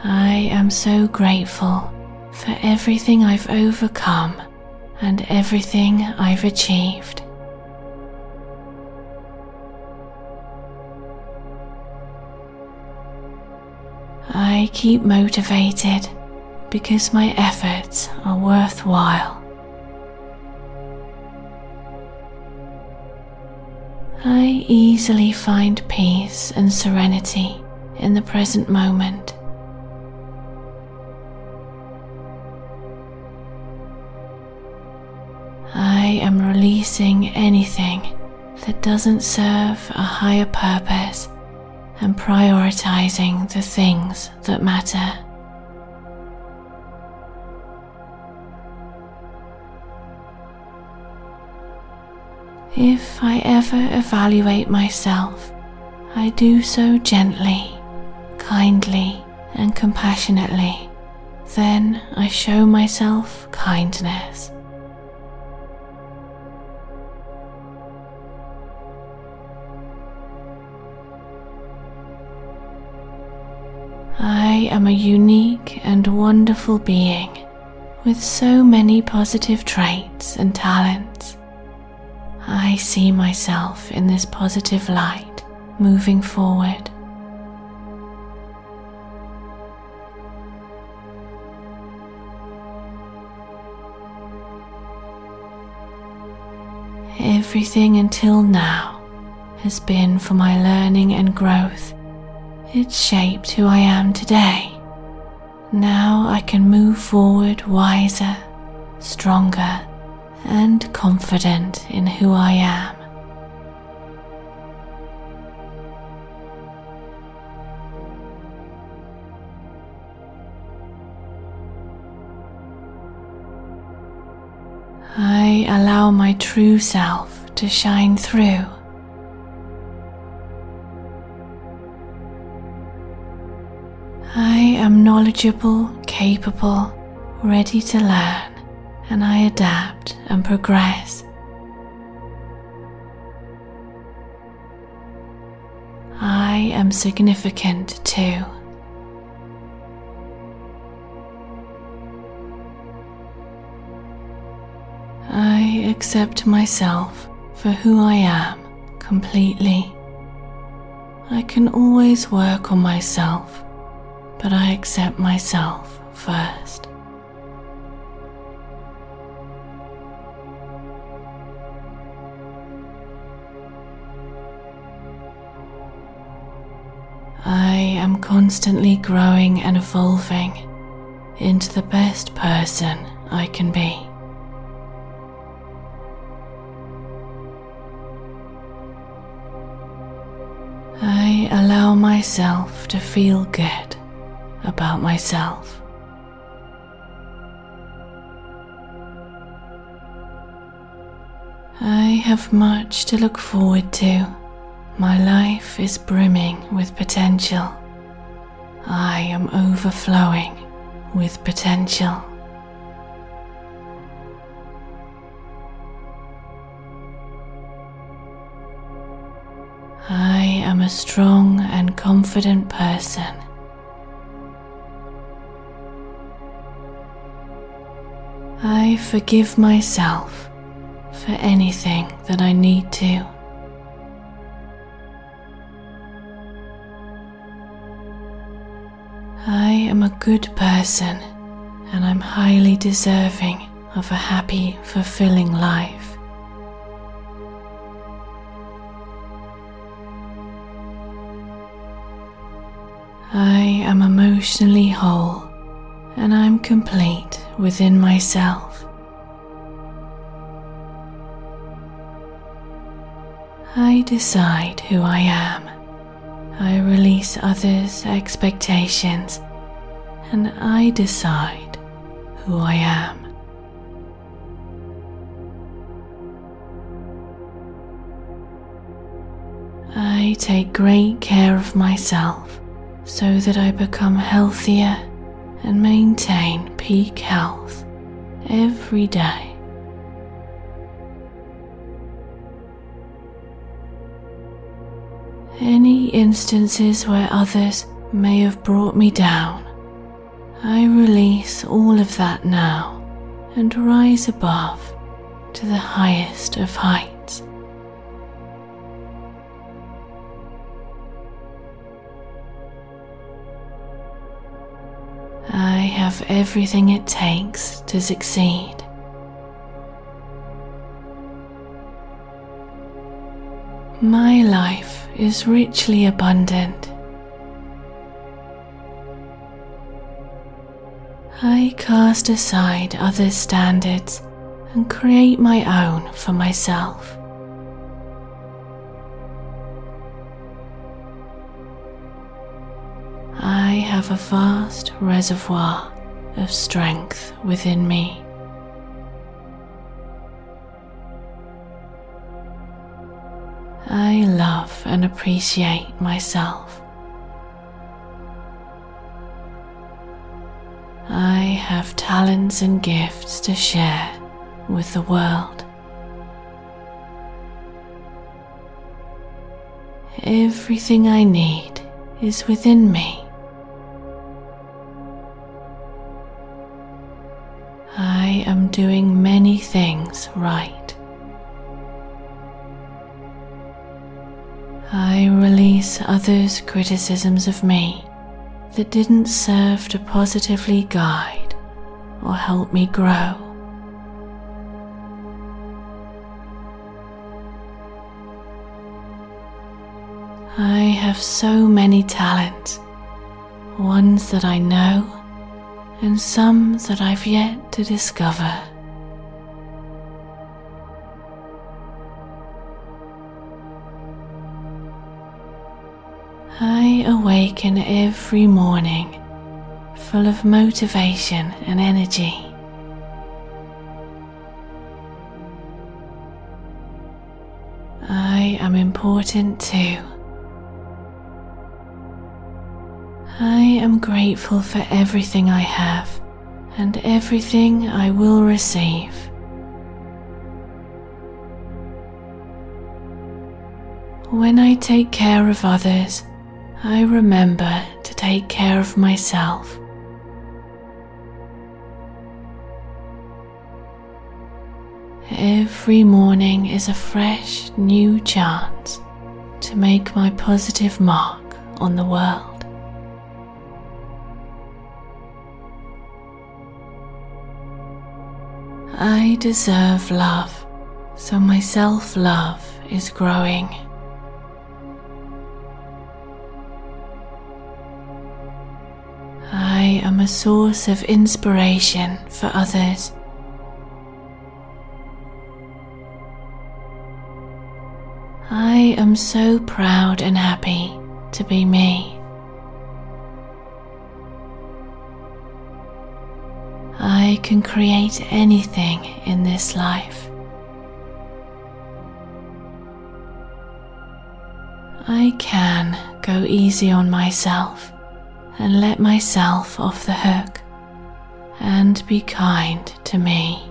I am so grateful for everything I've overcome and everything I've achieved. I keep motivated because my efforts are worthwhile. I easily find peace and serenity in the present moment. I am releasing anything that doesn't serve a higher purpose and prioritizing the things that matter. If I ever evaluate myself, I do so gently, kindly, and compassionately. Then I show myself kindness. I am a unique and wonderful being with so many positive traits and talents. I see myself in this positive light moving forward. Everything until now has been for my learning and growth It shaped who I am today. Now I can move forward wiser, stronger, and confident in who I am. I allow my true self to shine through. I am knowledgeable, capable, ready to learn, and I adapt and progress. I am significant too. I accept myself for who I am completely. I can always work on myself, but I accept myself first. I am constantly growing and evolving into the best person I can be. I allow myself to feel good about myself. I have much to look forward to. My life is brimming with potential. I am overflowing with potential. I am a strong and confident person. I forgive myself for anything that I need to. I am a good person and I'm highly deserving of a happy, fulfilling life. I am emotionally whole and I'm complete within myself. I decide who I am. I release others' expectations and I decide who I am. I take great care of myself so that I become healthier and maintain peak health every day. Any instances where others may have brought me down, I release all of that now and rise above to the highest of heights. Have everything it takes to succeed. My life is richly abundant. I cast aside others' standards and create my own for myself. Have a vast reservoir of strength within me. I love and appreciate myself. I have talents and gifts to share with the world. Everything I need is within me. Doing many things right. I release others' criticisms of me that didn't serve to positively guide or help me grow. I have so many talents, ones that I know and some that I've yet to discover. I awaken every morning full of motivation and energy. I am important too. I am grateful for everything I have and everything I will receive. When I take care of others, I remember to take care of myself. Every morning is a fresh new chance to make my positive mark on the world. I deserve love, so my self love is growing. I am a source of inspiration for others. I am so proud and happy to be me. I can create anything in this life. I can go easy on myself and let myself off the hook and be kind to me.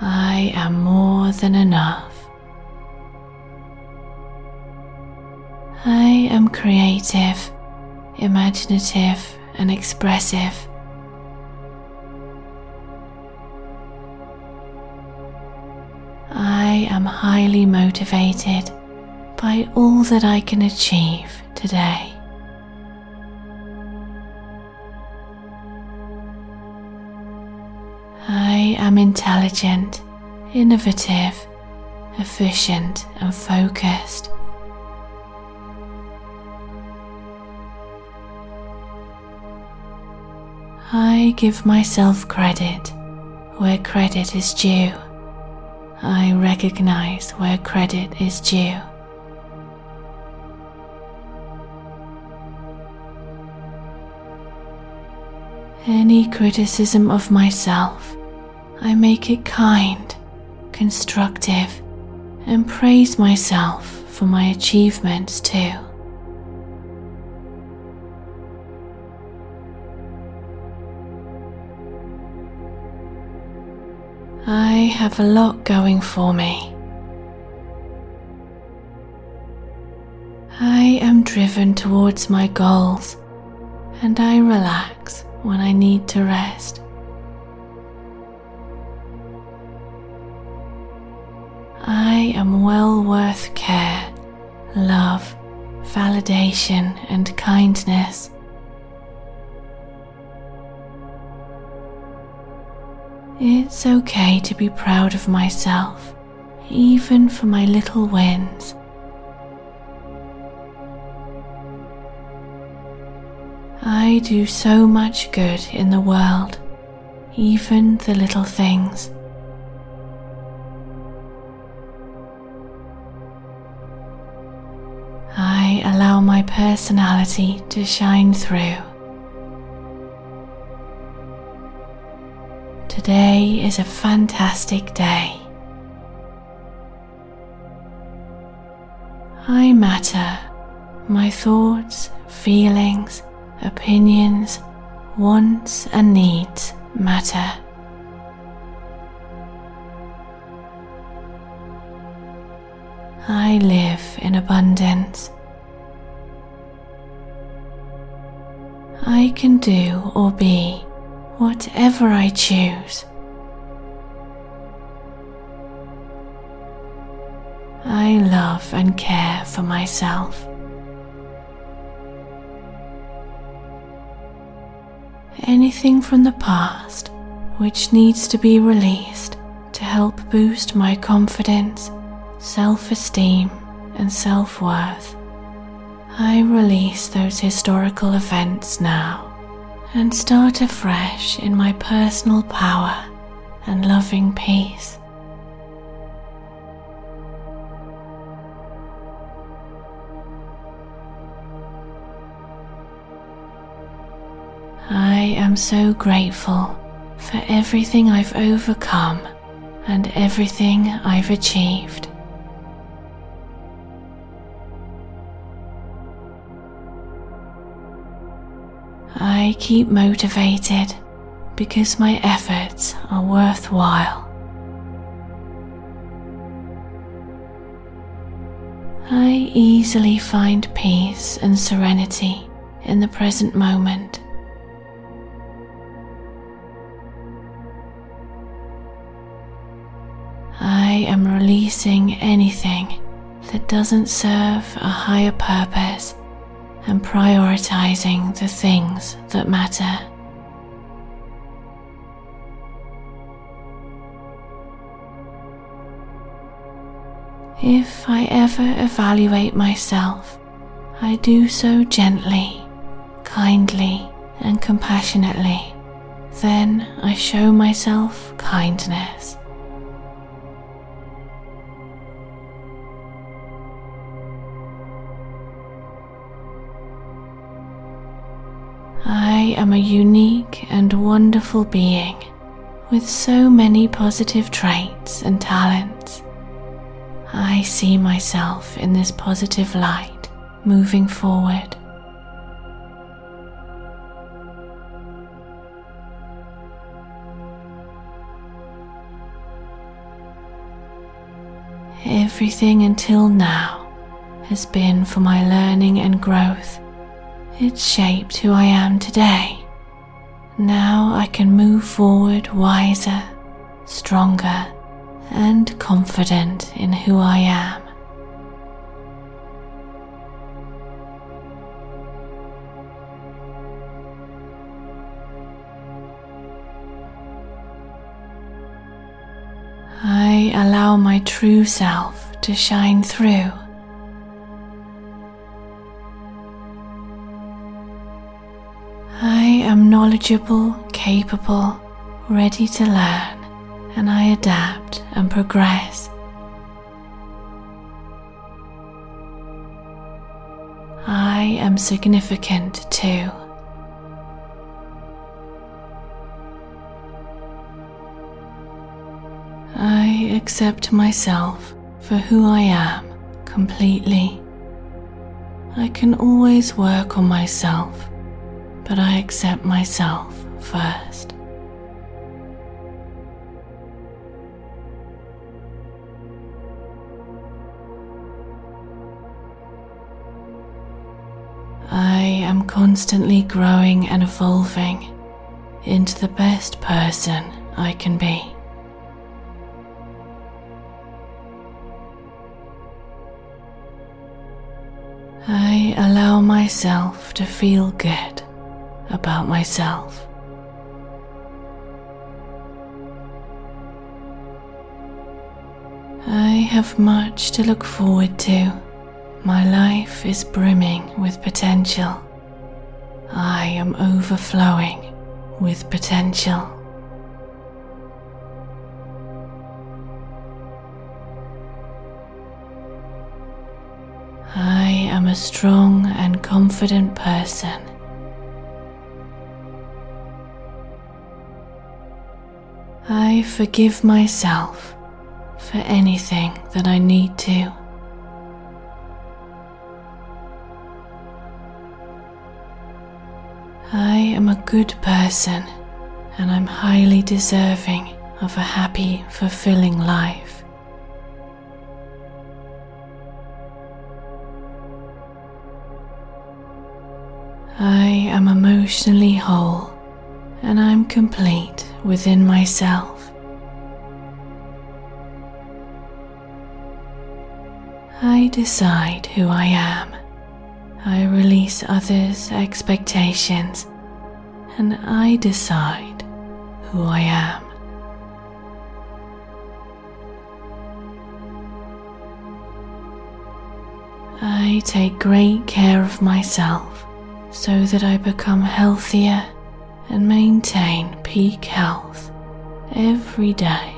I am more than enough. I am creative, imaginative, and expressive. I am highly motivated by all that I can achieve today. I am intelligent, innovative, efficient, and focused. I give myself credit where credit is due. I recognize where credit is due. Any criticism of myself, I make it kind, constructive, and praise myself for my achievements too. I have a lot going for me. I am driven towards my goals and I relax when I need to rest. I am well worth care, love, validation, and kindness. It's okay to be proud of myself, even for my little wins. I do so much good in the world, even the little things. I allow my personality to shine through. Today is a fantastic day. I matter. My thoughts, feelings, opinions, wants, and needs matter. I live in abundance. I can do or be whatever I choose. I love and care for myself. Anything from the past which needs to be released to help boost my confidence, self esteem, and self worth. I release those historical events now and start afresh in my personal power and loving peace. I am so grateful for everything I've overcome and everything I've achieved. I keep motivated because my efforts are worthwhile. I easily find peace and serenity in the present moment. I am releasing anything that doesn't serve a higher purpose and prioritizing the things that matter. If I ever evaluate myself, I do so gently, kindly, and compassionately. Then I show myself kindness. Am a unique and wonderful being with so many positive traits and talents. I see myself in this positive light moving forward. Everything until now has been for my learning and growth it shaped who I am today. Now I can move forward wiser, stronger, and confident in who I am. I allow my true self to shine through am knowledgeable, capable, ready to learn, and I adapt and progress. I am significant too. I accept myself for who I am completely. I can always work on myself but I accept myself first. I am constantly growing and evolving into the best person I can be. I allow myself to feel good about myself. I have much to look forward to. My life is brimming with potential. I am overflowing with potential. I am a strong and confident person I forgive myself for anything that I need to. I am a good person and I'm highly deserving of a happy, fulfilling life. I am emotionally whole and I'm complete within myself. I decide who I am. I release others' expectations and I decide who I am. I take great care of myself so that I become healthier and maintain peak health every day.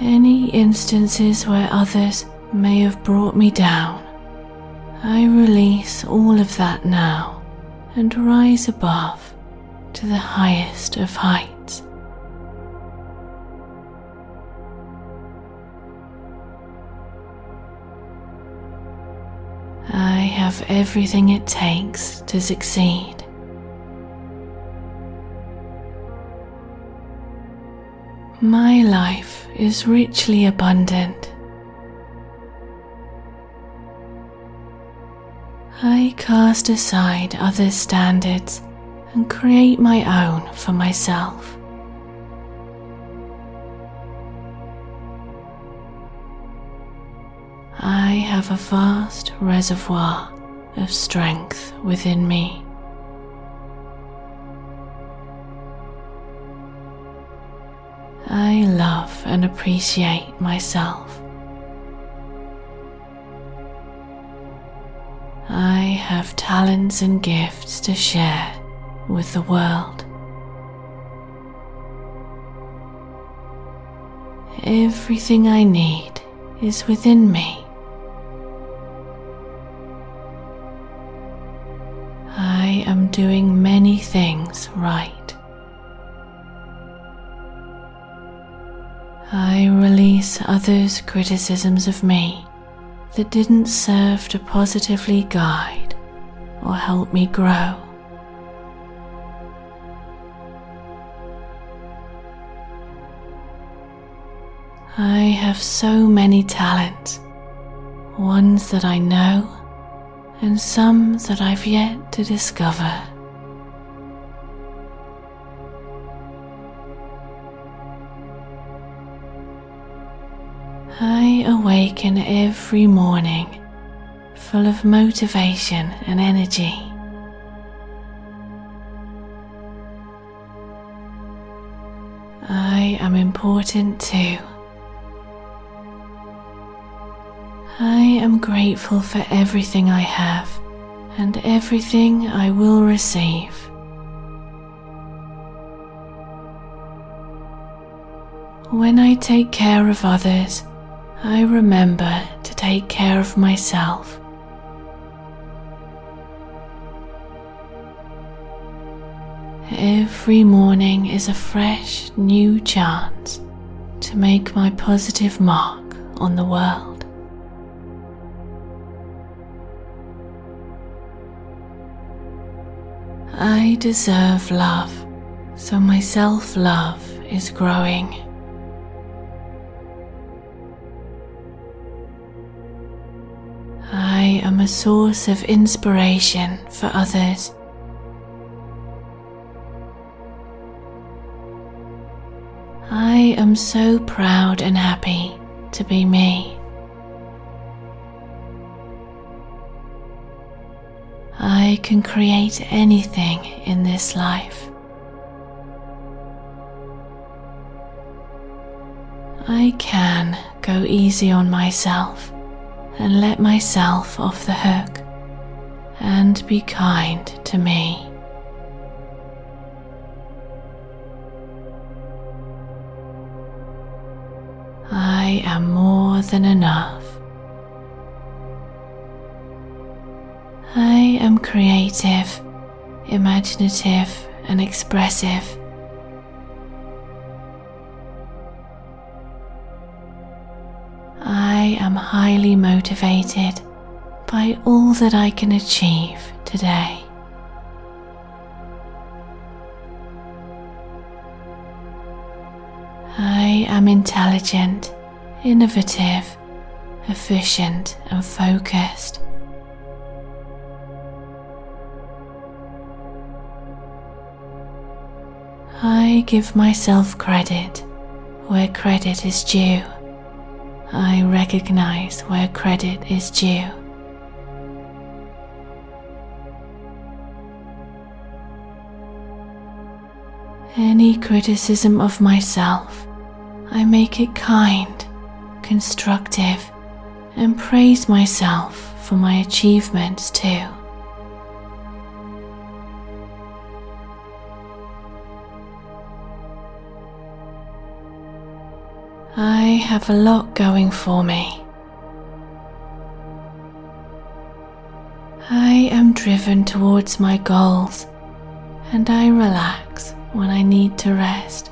Any instances where others may have brought me down, I release all of that now and rise above to the highest of heights. Have everything it takes to succeed. My life is richly abundant. I cast aside others' standards and create my own for myself. I have a vast reservoir of strength within me. I love and appreciate myself. I have talents and gifts to share with the world. Everything I need is within me. I am doing many things right. I release others' criticisms of me that didn't serve to positively guide or help me grow. I have so many talents, ones that I know and some that I've yet to discover. I awaken every morning full of motivation and energy. I am important too. I am grateful for everything I have and everything I will receive. When I take care of others, I remember to take care of myself. Every morning is a fresh new chance to make my positive mark on the world. I deserve love, so my self love is growing. I am a source of inspiration for others. I am so proud and happy to be me. Can create anything in this life. I can go easy on myself and let myself off the hook and be kind to me. I am more than enough. I am creative, imaginative, and expressive. I am highly motivated by all that I can achieve today. I am intelligent, innovative, efficient, and focused. I give myself credit where credit is due. I recognize where credit is due. Any criticism of myself, I make it kind, constructive, and praise myself for my achievements too. I have a lot going for me. I am driven towards my goals and I relax when I need to rest.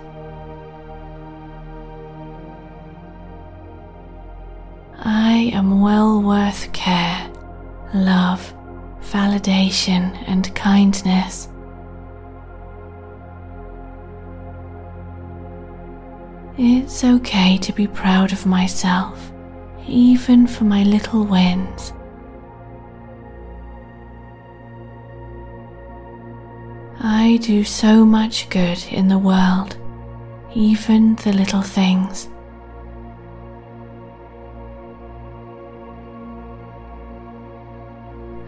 I am well worth care, love, validation, and kindness. It's okay to be proud of myself, even for my little wins. I do so much good in the world, even the little things.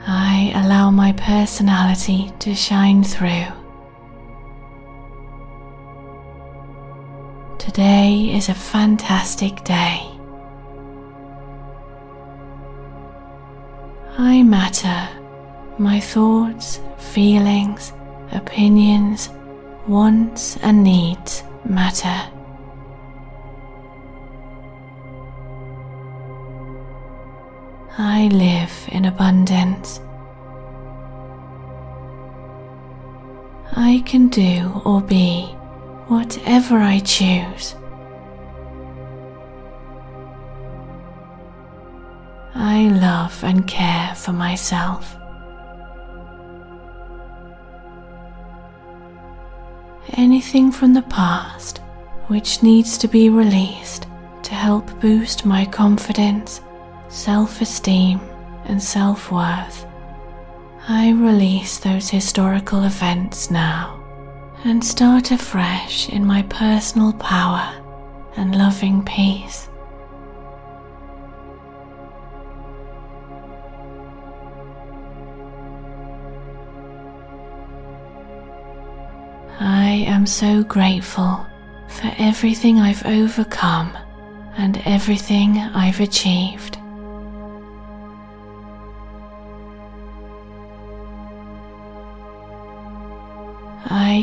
I allow my personality to shine through. Today is a fantastic day. I matter. My thoughts, feelings, opinions, wants, and needs matter. I live in abundance. I can do or be whatever I choose. I love and care for myself. anything from the past which needs to be released to help boost my confidence, self esteem, and self worth. I release those historical events now and start afresh in my personal power and loving peace. I am so grateful for everything I've overcome and everything I've achieved.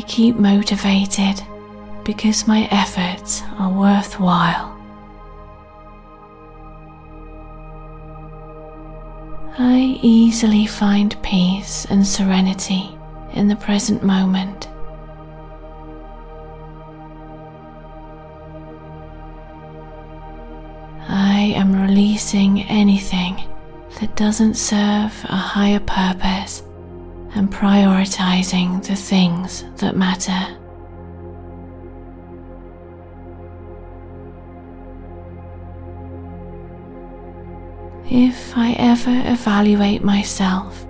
I keep motivated because my efforts are worthwhile. I easily find peace and serenity in the present moment. I am releasing anything that doesn't serve a higher purpose and prioritizing the things that matter. If I ever evaluate myself,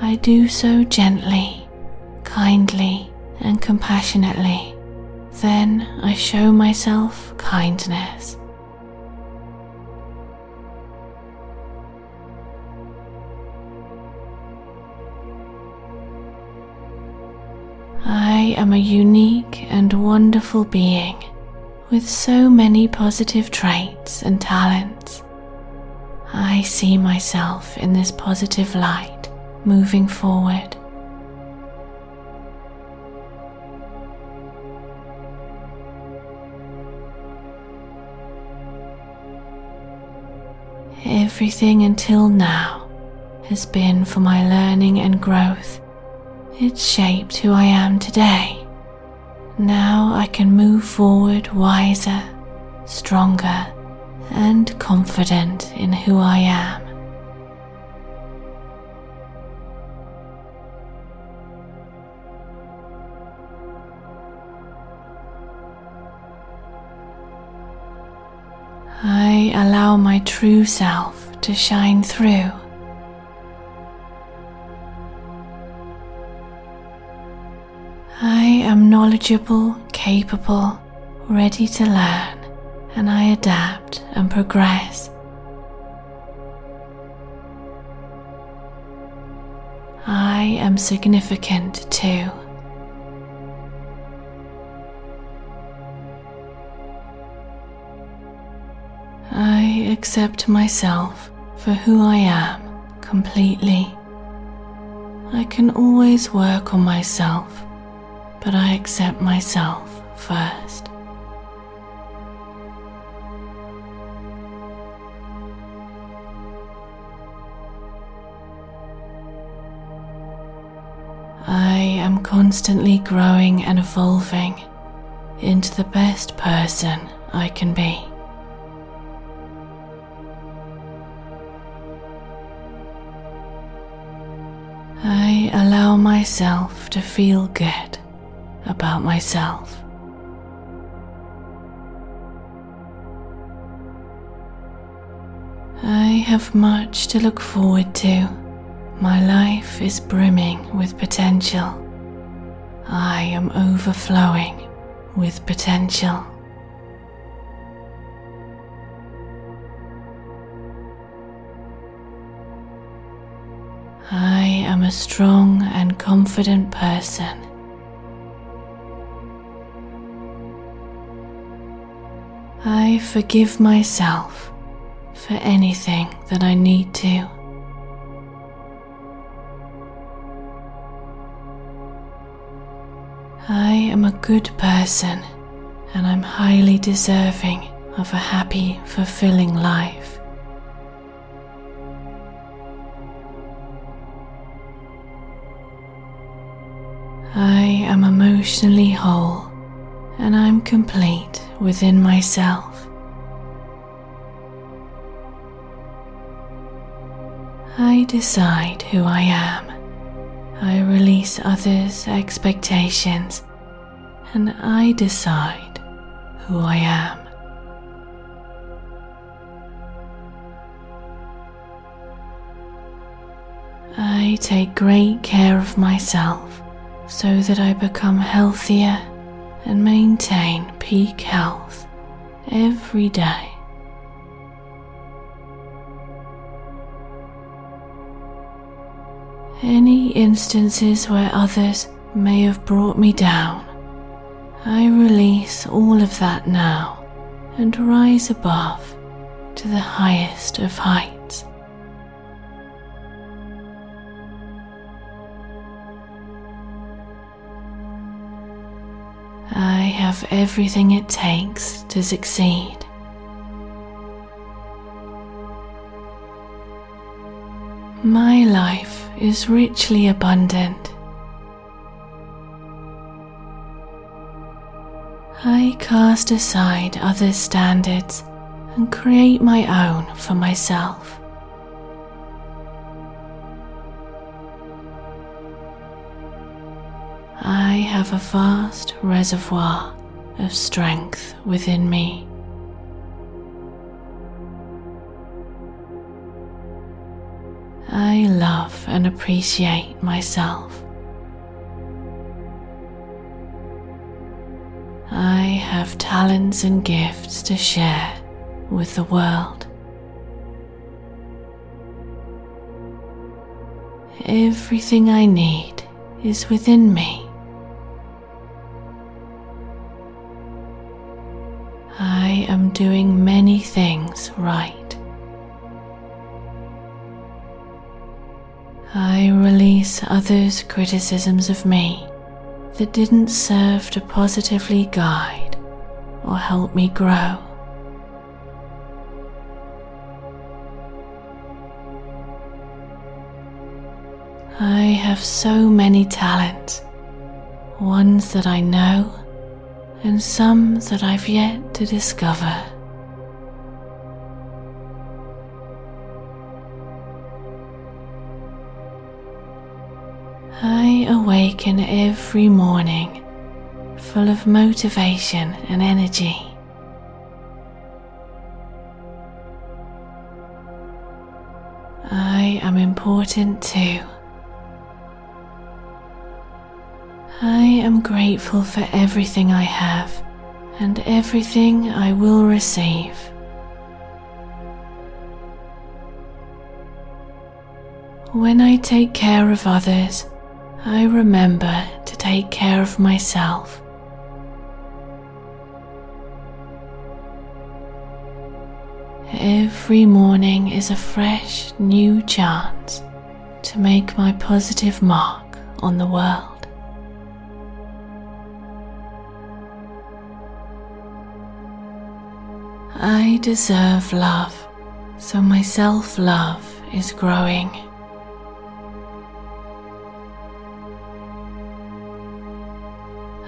I do so gently, kindly, and compassionately. Then I show myself kindness. I am a unique and wonderful being with so many positive traits and talents. I see myself in this positive light moving forward. Everything until now has been for my learning and growth it shaped who I am today. Now I can move forward wiser, stronger, and confident in who I am. I allow my true self to shine through. I am knowledgeable, capable, ready to learn, and I adapt and progress. I am significant too. I accept myself for who I am completely. I can always work on myself, but I accept myself first. I am constantly growing and evolving into the best person I can be. I allow myself to feel good about myself. I have much to look forward to. My life is brimming with potential. I am overflowing with potential. I am a strong and confident person. I forgive myself for anything that I need to. I am a good person and I'm highly deserving of a happy, fulfilling life. I am emotionally whole and I'm complete within myself. I decide who I am. I release others' expectations and I decide who I am. I take great care of myself so that I become healthier and maintain peak health every day. Any instances where others may have brought me down, I release all of that now and rise above to the highest of heights. I have everything it takes to succeed. My life is richly abundant. I cast aside others' standards and create my own for myself. I have a vast reservoir of strength within me. I love and appreciate myself. I have talents and gifts to share with the world. Everything I need is within me. I am doing many things right. I release others' criticisms of me that didn't serve to positively guide or help me grow. I have so many talents, ones that I know and some that I've yet to discover. I awaken every morning full of motivation and energy. I am important too. I am grateful for everything I have and everything I will receive. When I take care of others, I remember to take care of myself. Every morning is a fresh, new chance to make my positive mark on the world. I deserve love, so my self love is growing.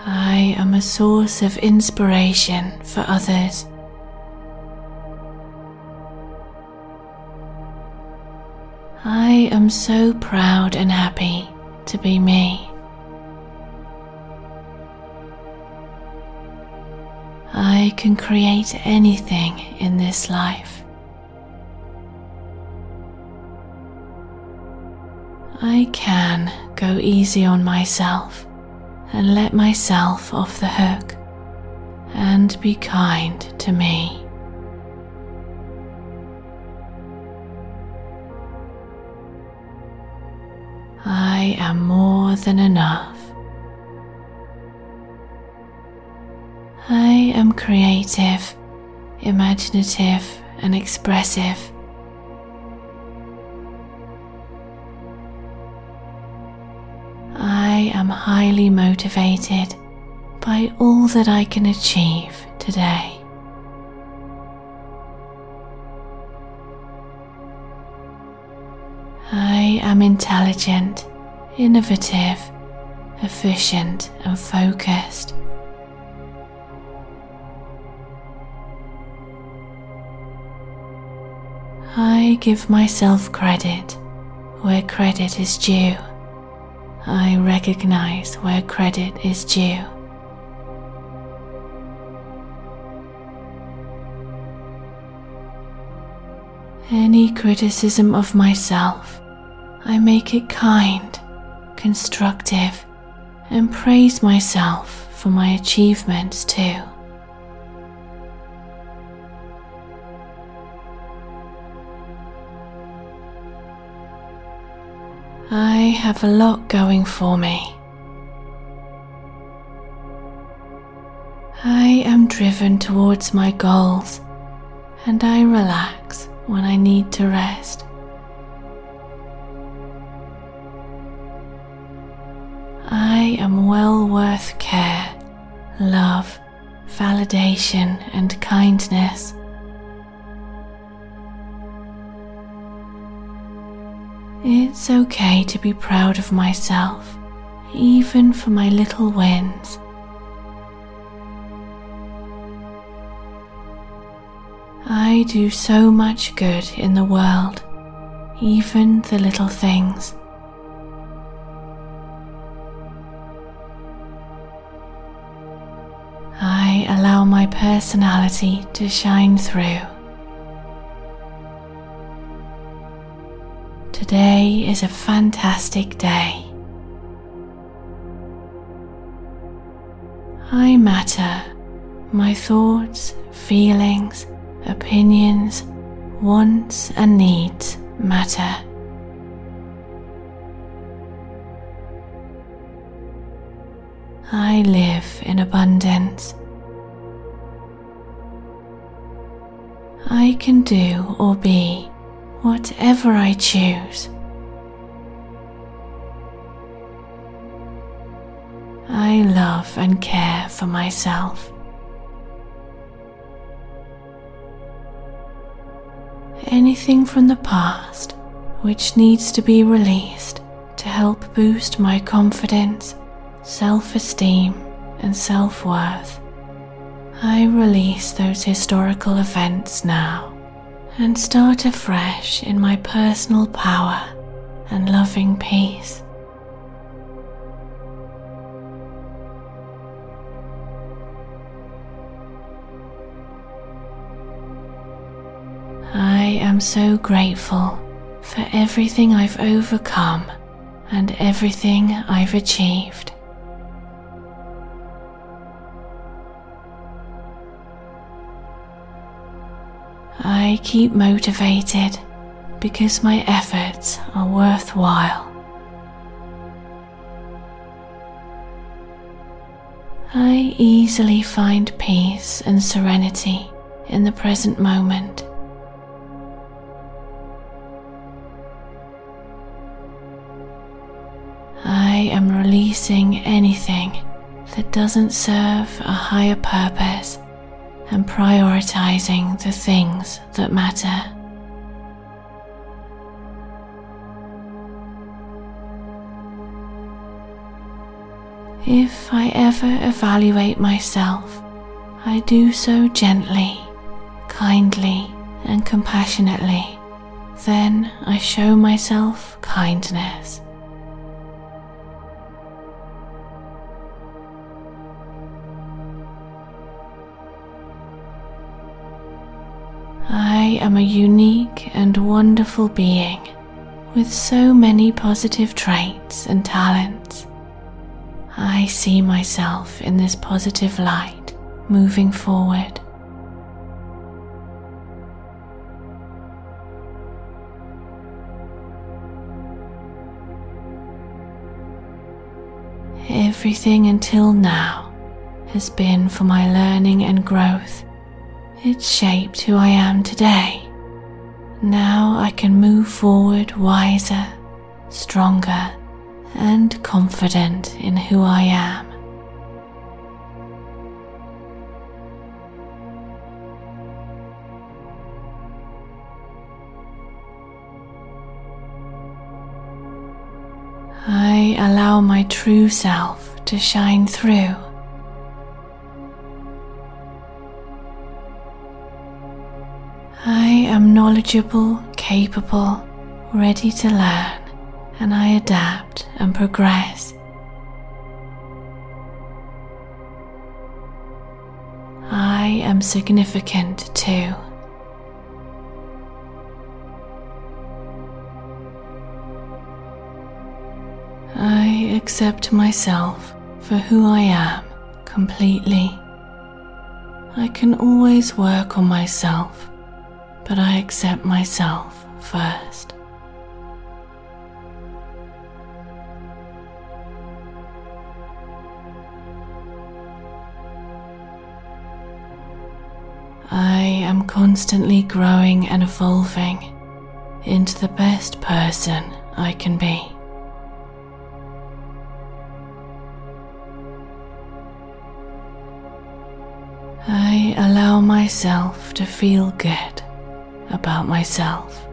I am a source of inspiration for others. I am so proud and happy to be me. I can create anything in this life. I can go easy on myself and let myself off the hook and be kind to me. I am more than enough. I am creative, imaginative, and expressive. I am highly motivated by all that I can achieve today. I am intelligent, innovative, efficient, and focused. I give myself credit where credit is due. I recognize where credit is due. Any criticism of myself, I make it kind, constructive, and praise myself for my achievements too. I have a lot going for me. I am driven towards my goals and I relax when I need to rest. I am well worth care, love, validation, and kindness. It's okay to be proud of myself, even for my little wins. I do so much good in the world, even the little things. I allow my personality to shine through. Today is a fantastic day. I matter. My thoughts, feelings, opinions, wants, and needs matter. I live in abundance. I can do or be whatever I choose. I love and care for myself. Anything from the past which needs to be released to help boost my confidence, self esteem, and self worth. I release those historical events now and start afresh in my personal power and loving peace. I am so grateful for everything I've overcome and everything I've achieved. I keep motivated because my efforts are worthwhile. I easily find peace and serenity in the present moment. I am releasing anything that doesn't serve a higher purpose and prioritizing the things that matter. If I ever evaluate myself, I do so gently, kindly, and compassionately. Then I show myself kindness. I am a unique and wonderful being with so many positive traits and talents. I see myself in this positive light moving forward. Everything until now has been for my learning and growth. It's shaped who I am today. Now I can move forward wiser, stronger, and confident in who I am. I allow my true self to shine through. I am knowledgeable, capable, ready to learn, and I adapt and progress. I am significant too. I accept myself for who I am completely. I can always work on myself, but I accept myself first. I am constantly growing and evolving into the best person I can be. I allow myself to feel good about myself.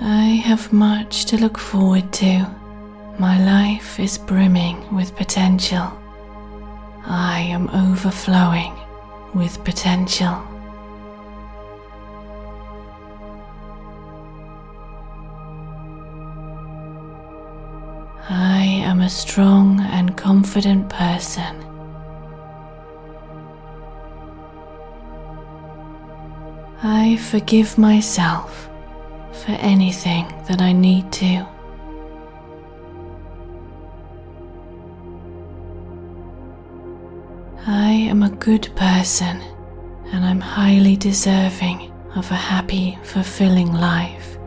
I have much to look forward to. My life is brimming with potential. I am overflowing with potential. I am a strong and confident person. I forgive myself for anything that I need to. I am a good person and I'm highly deserving of a happy, fulfilling life.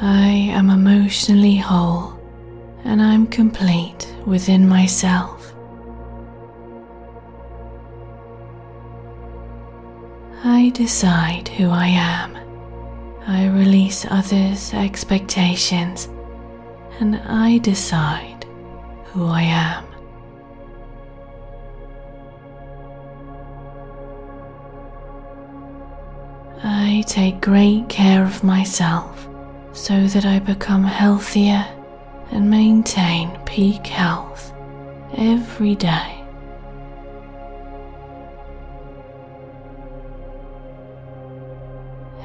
I am emotionally whole and I'm complete within myself. I decide who I am. I release others' expectations and I decide who I am. I take great care of myself so that I become healthier and maintain peak health every day.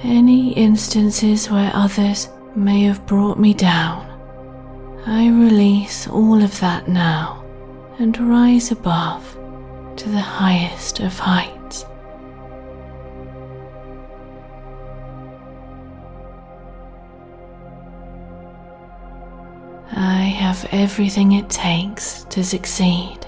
Any instances where others may have brought me down, I release all of that now and rise above to the highest of heights. I have everything it takes to succeed.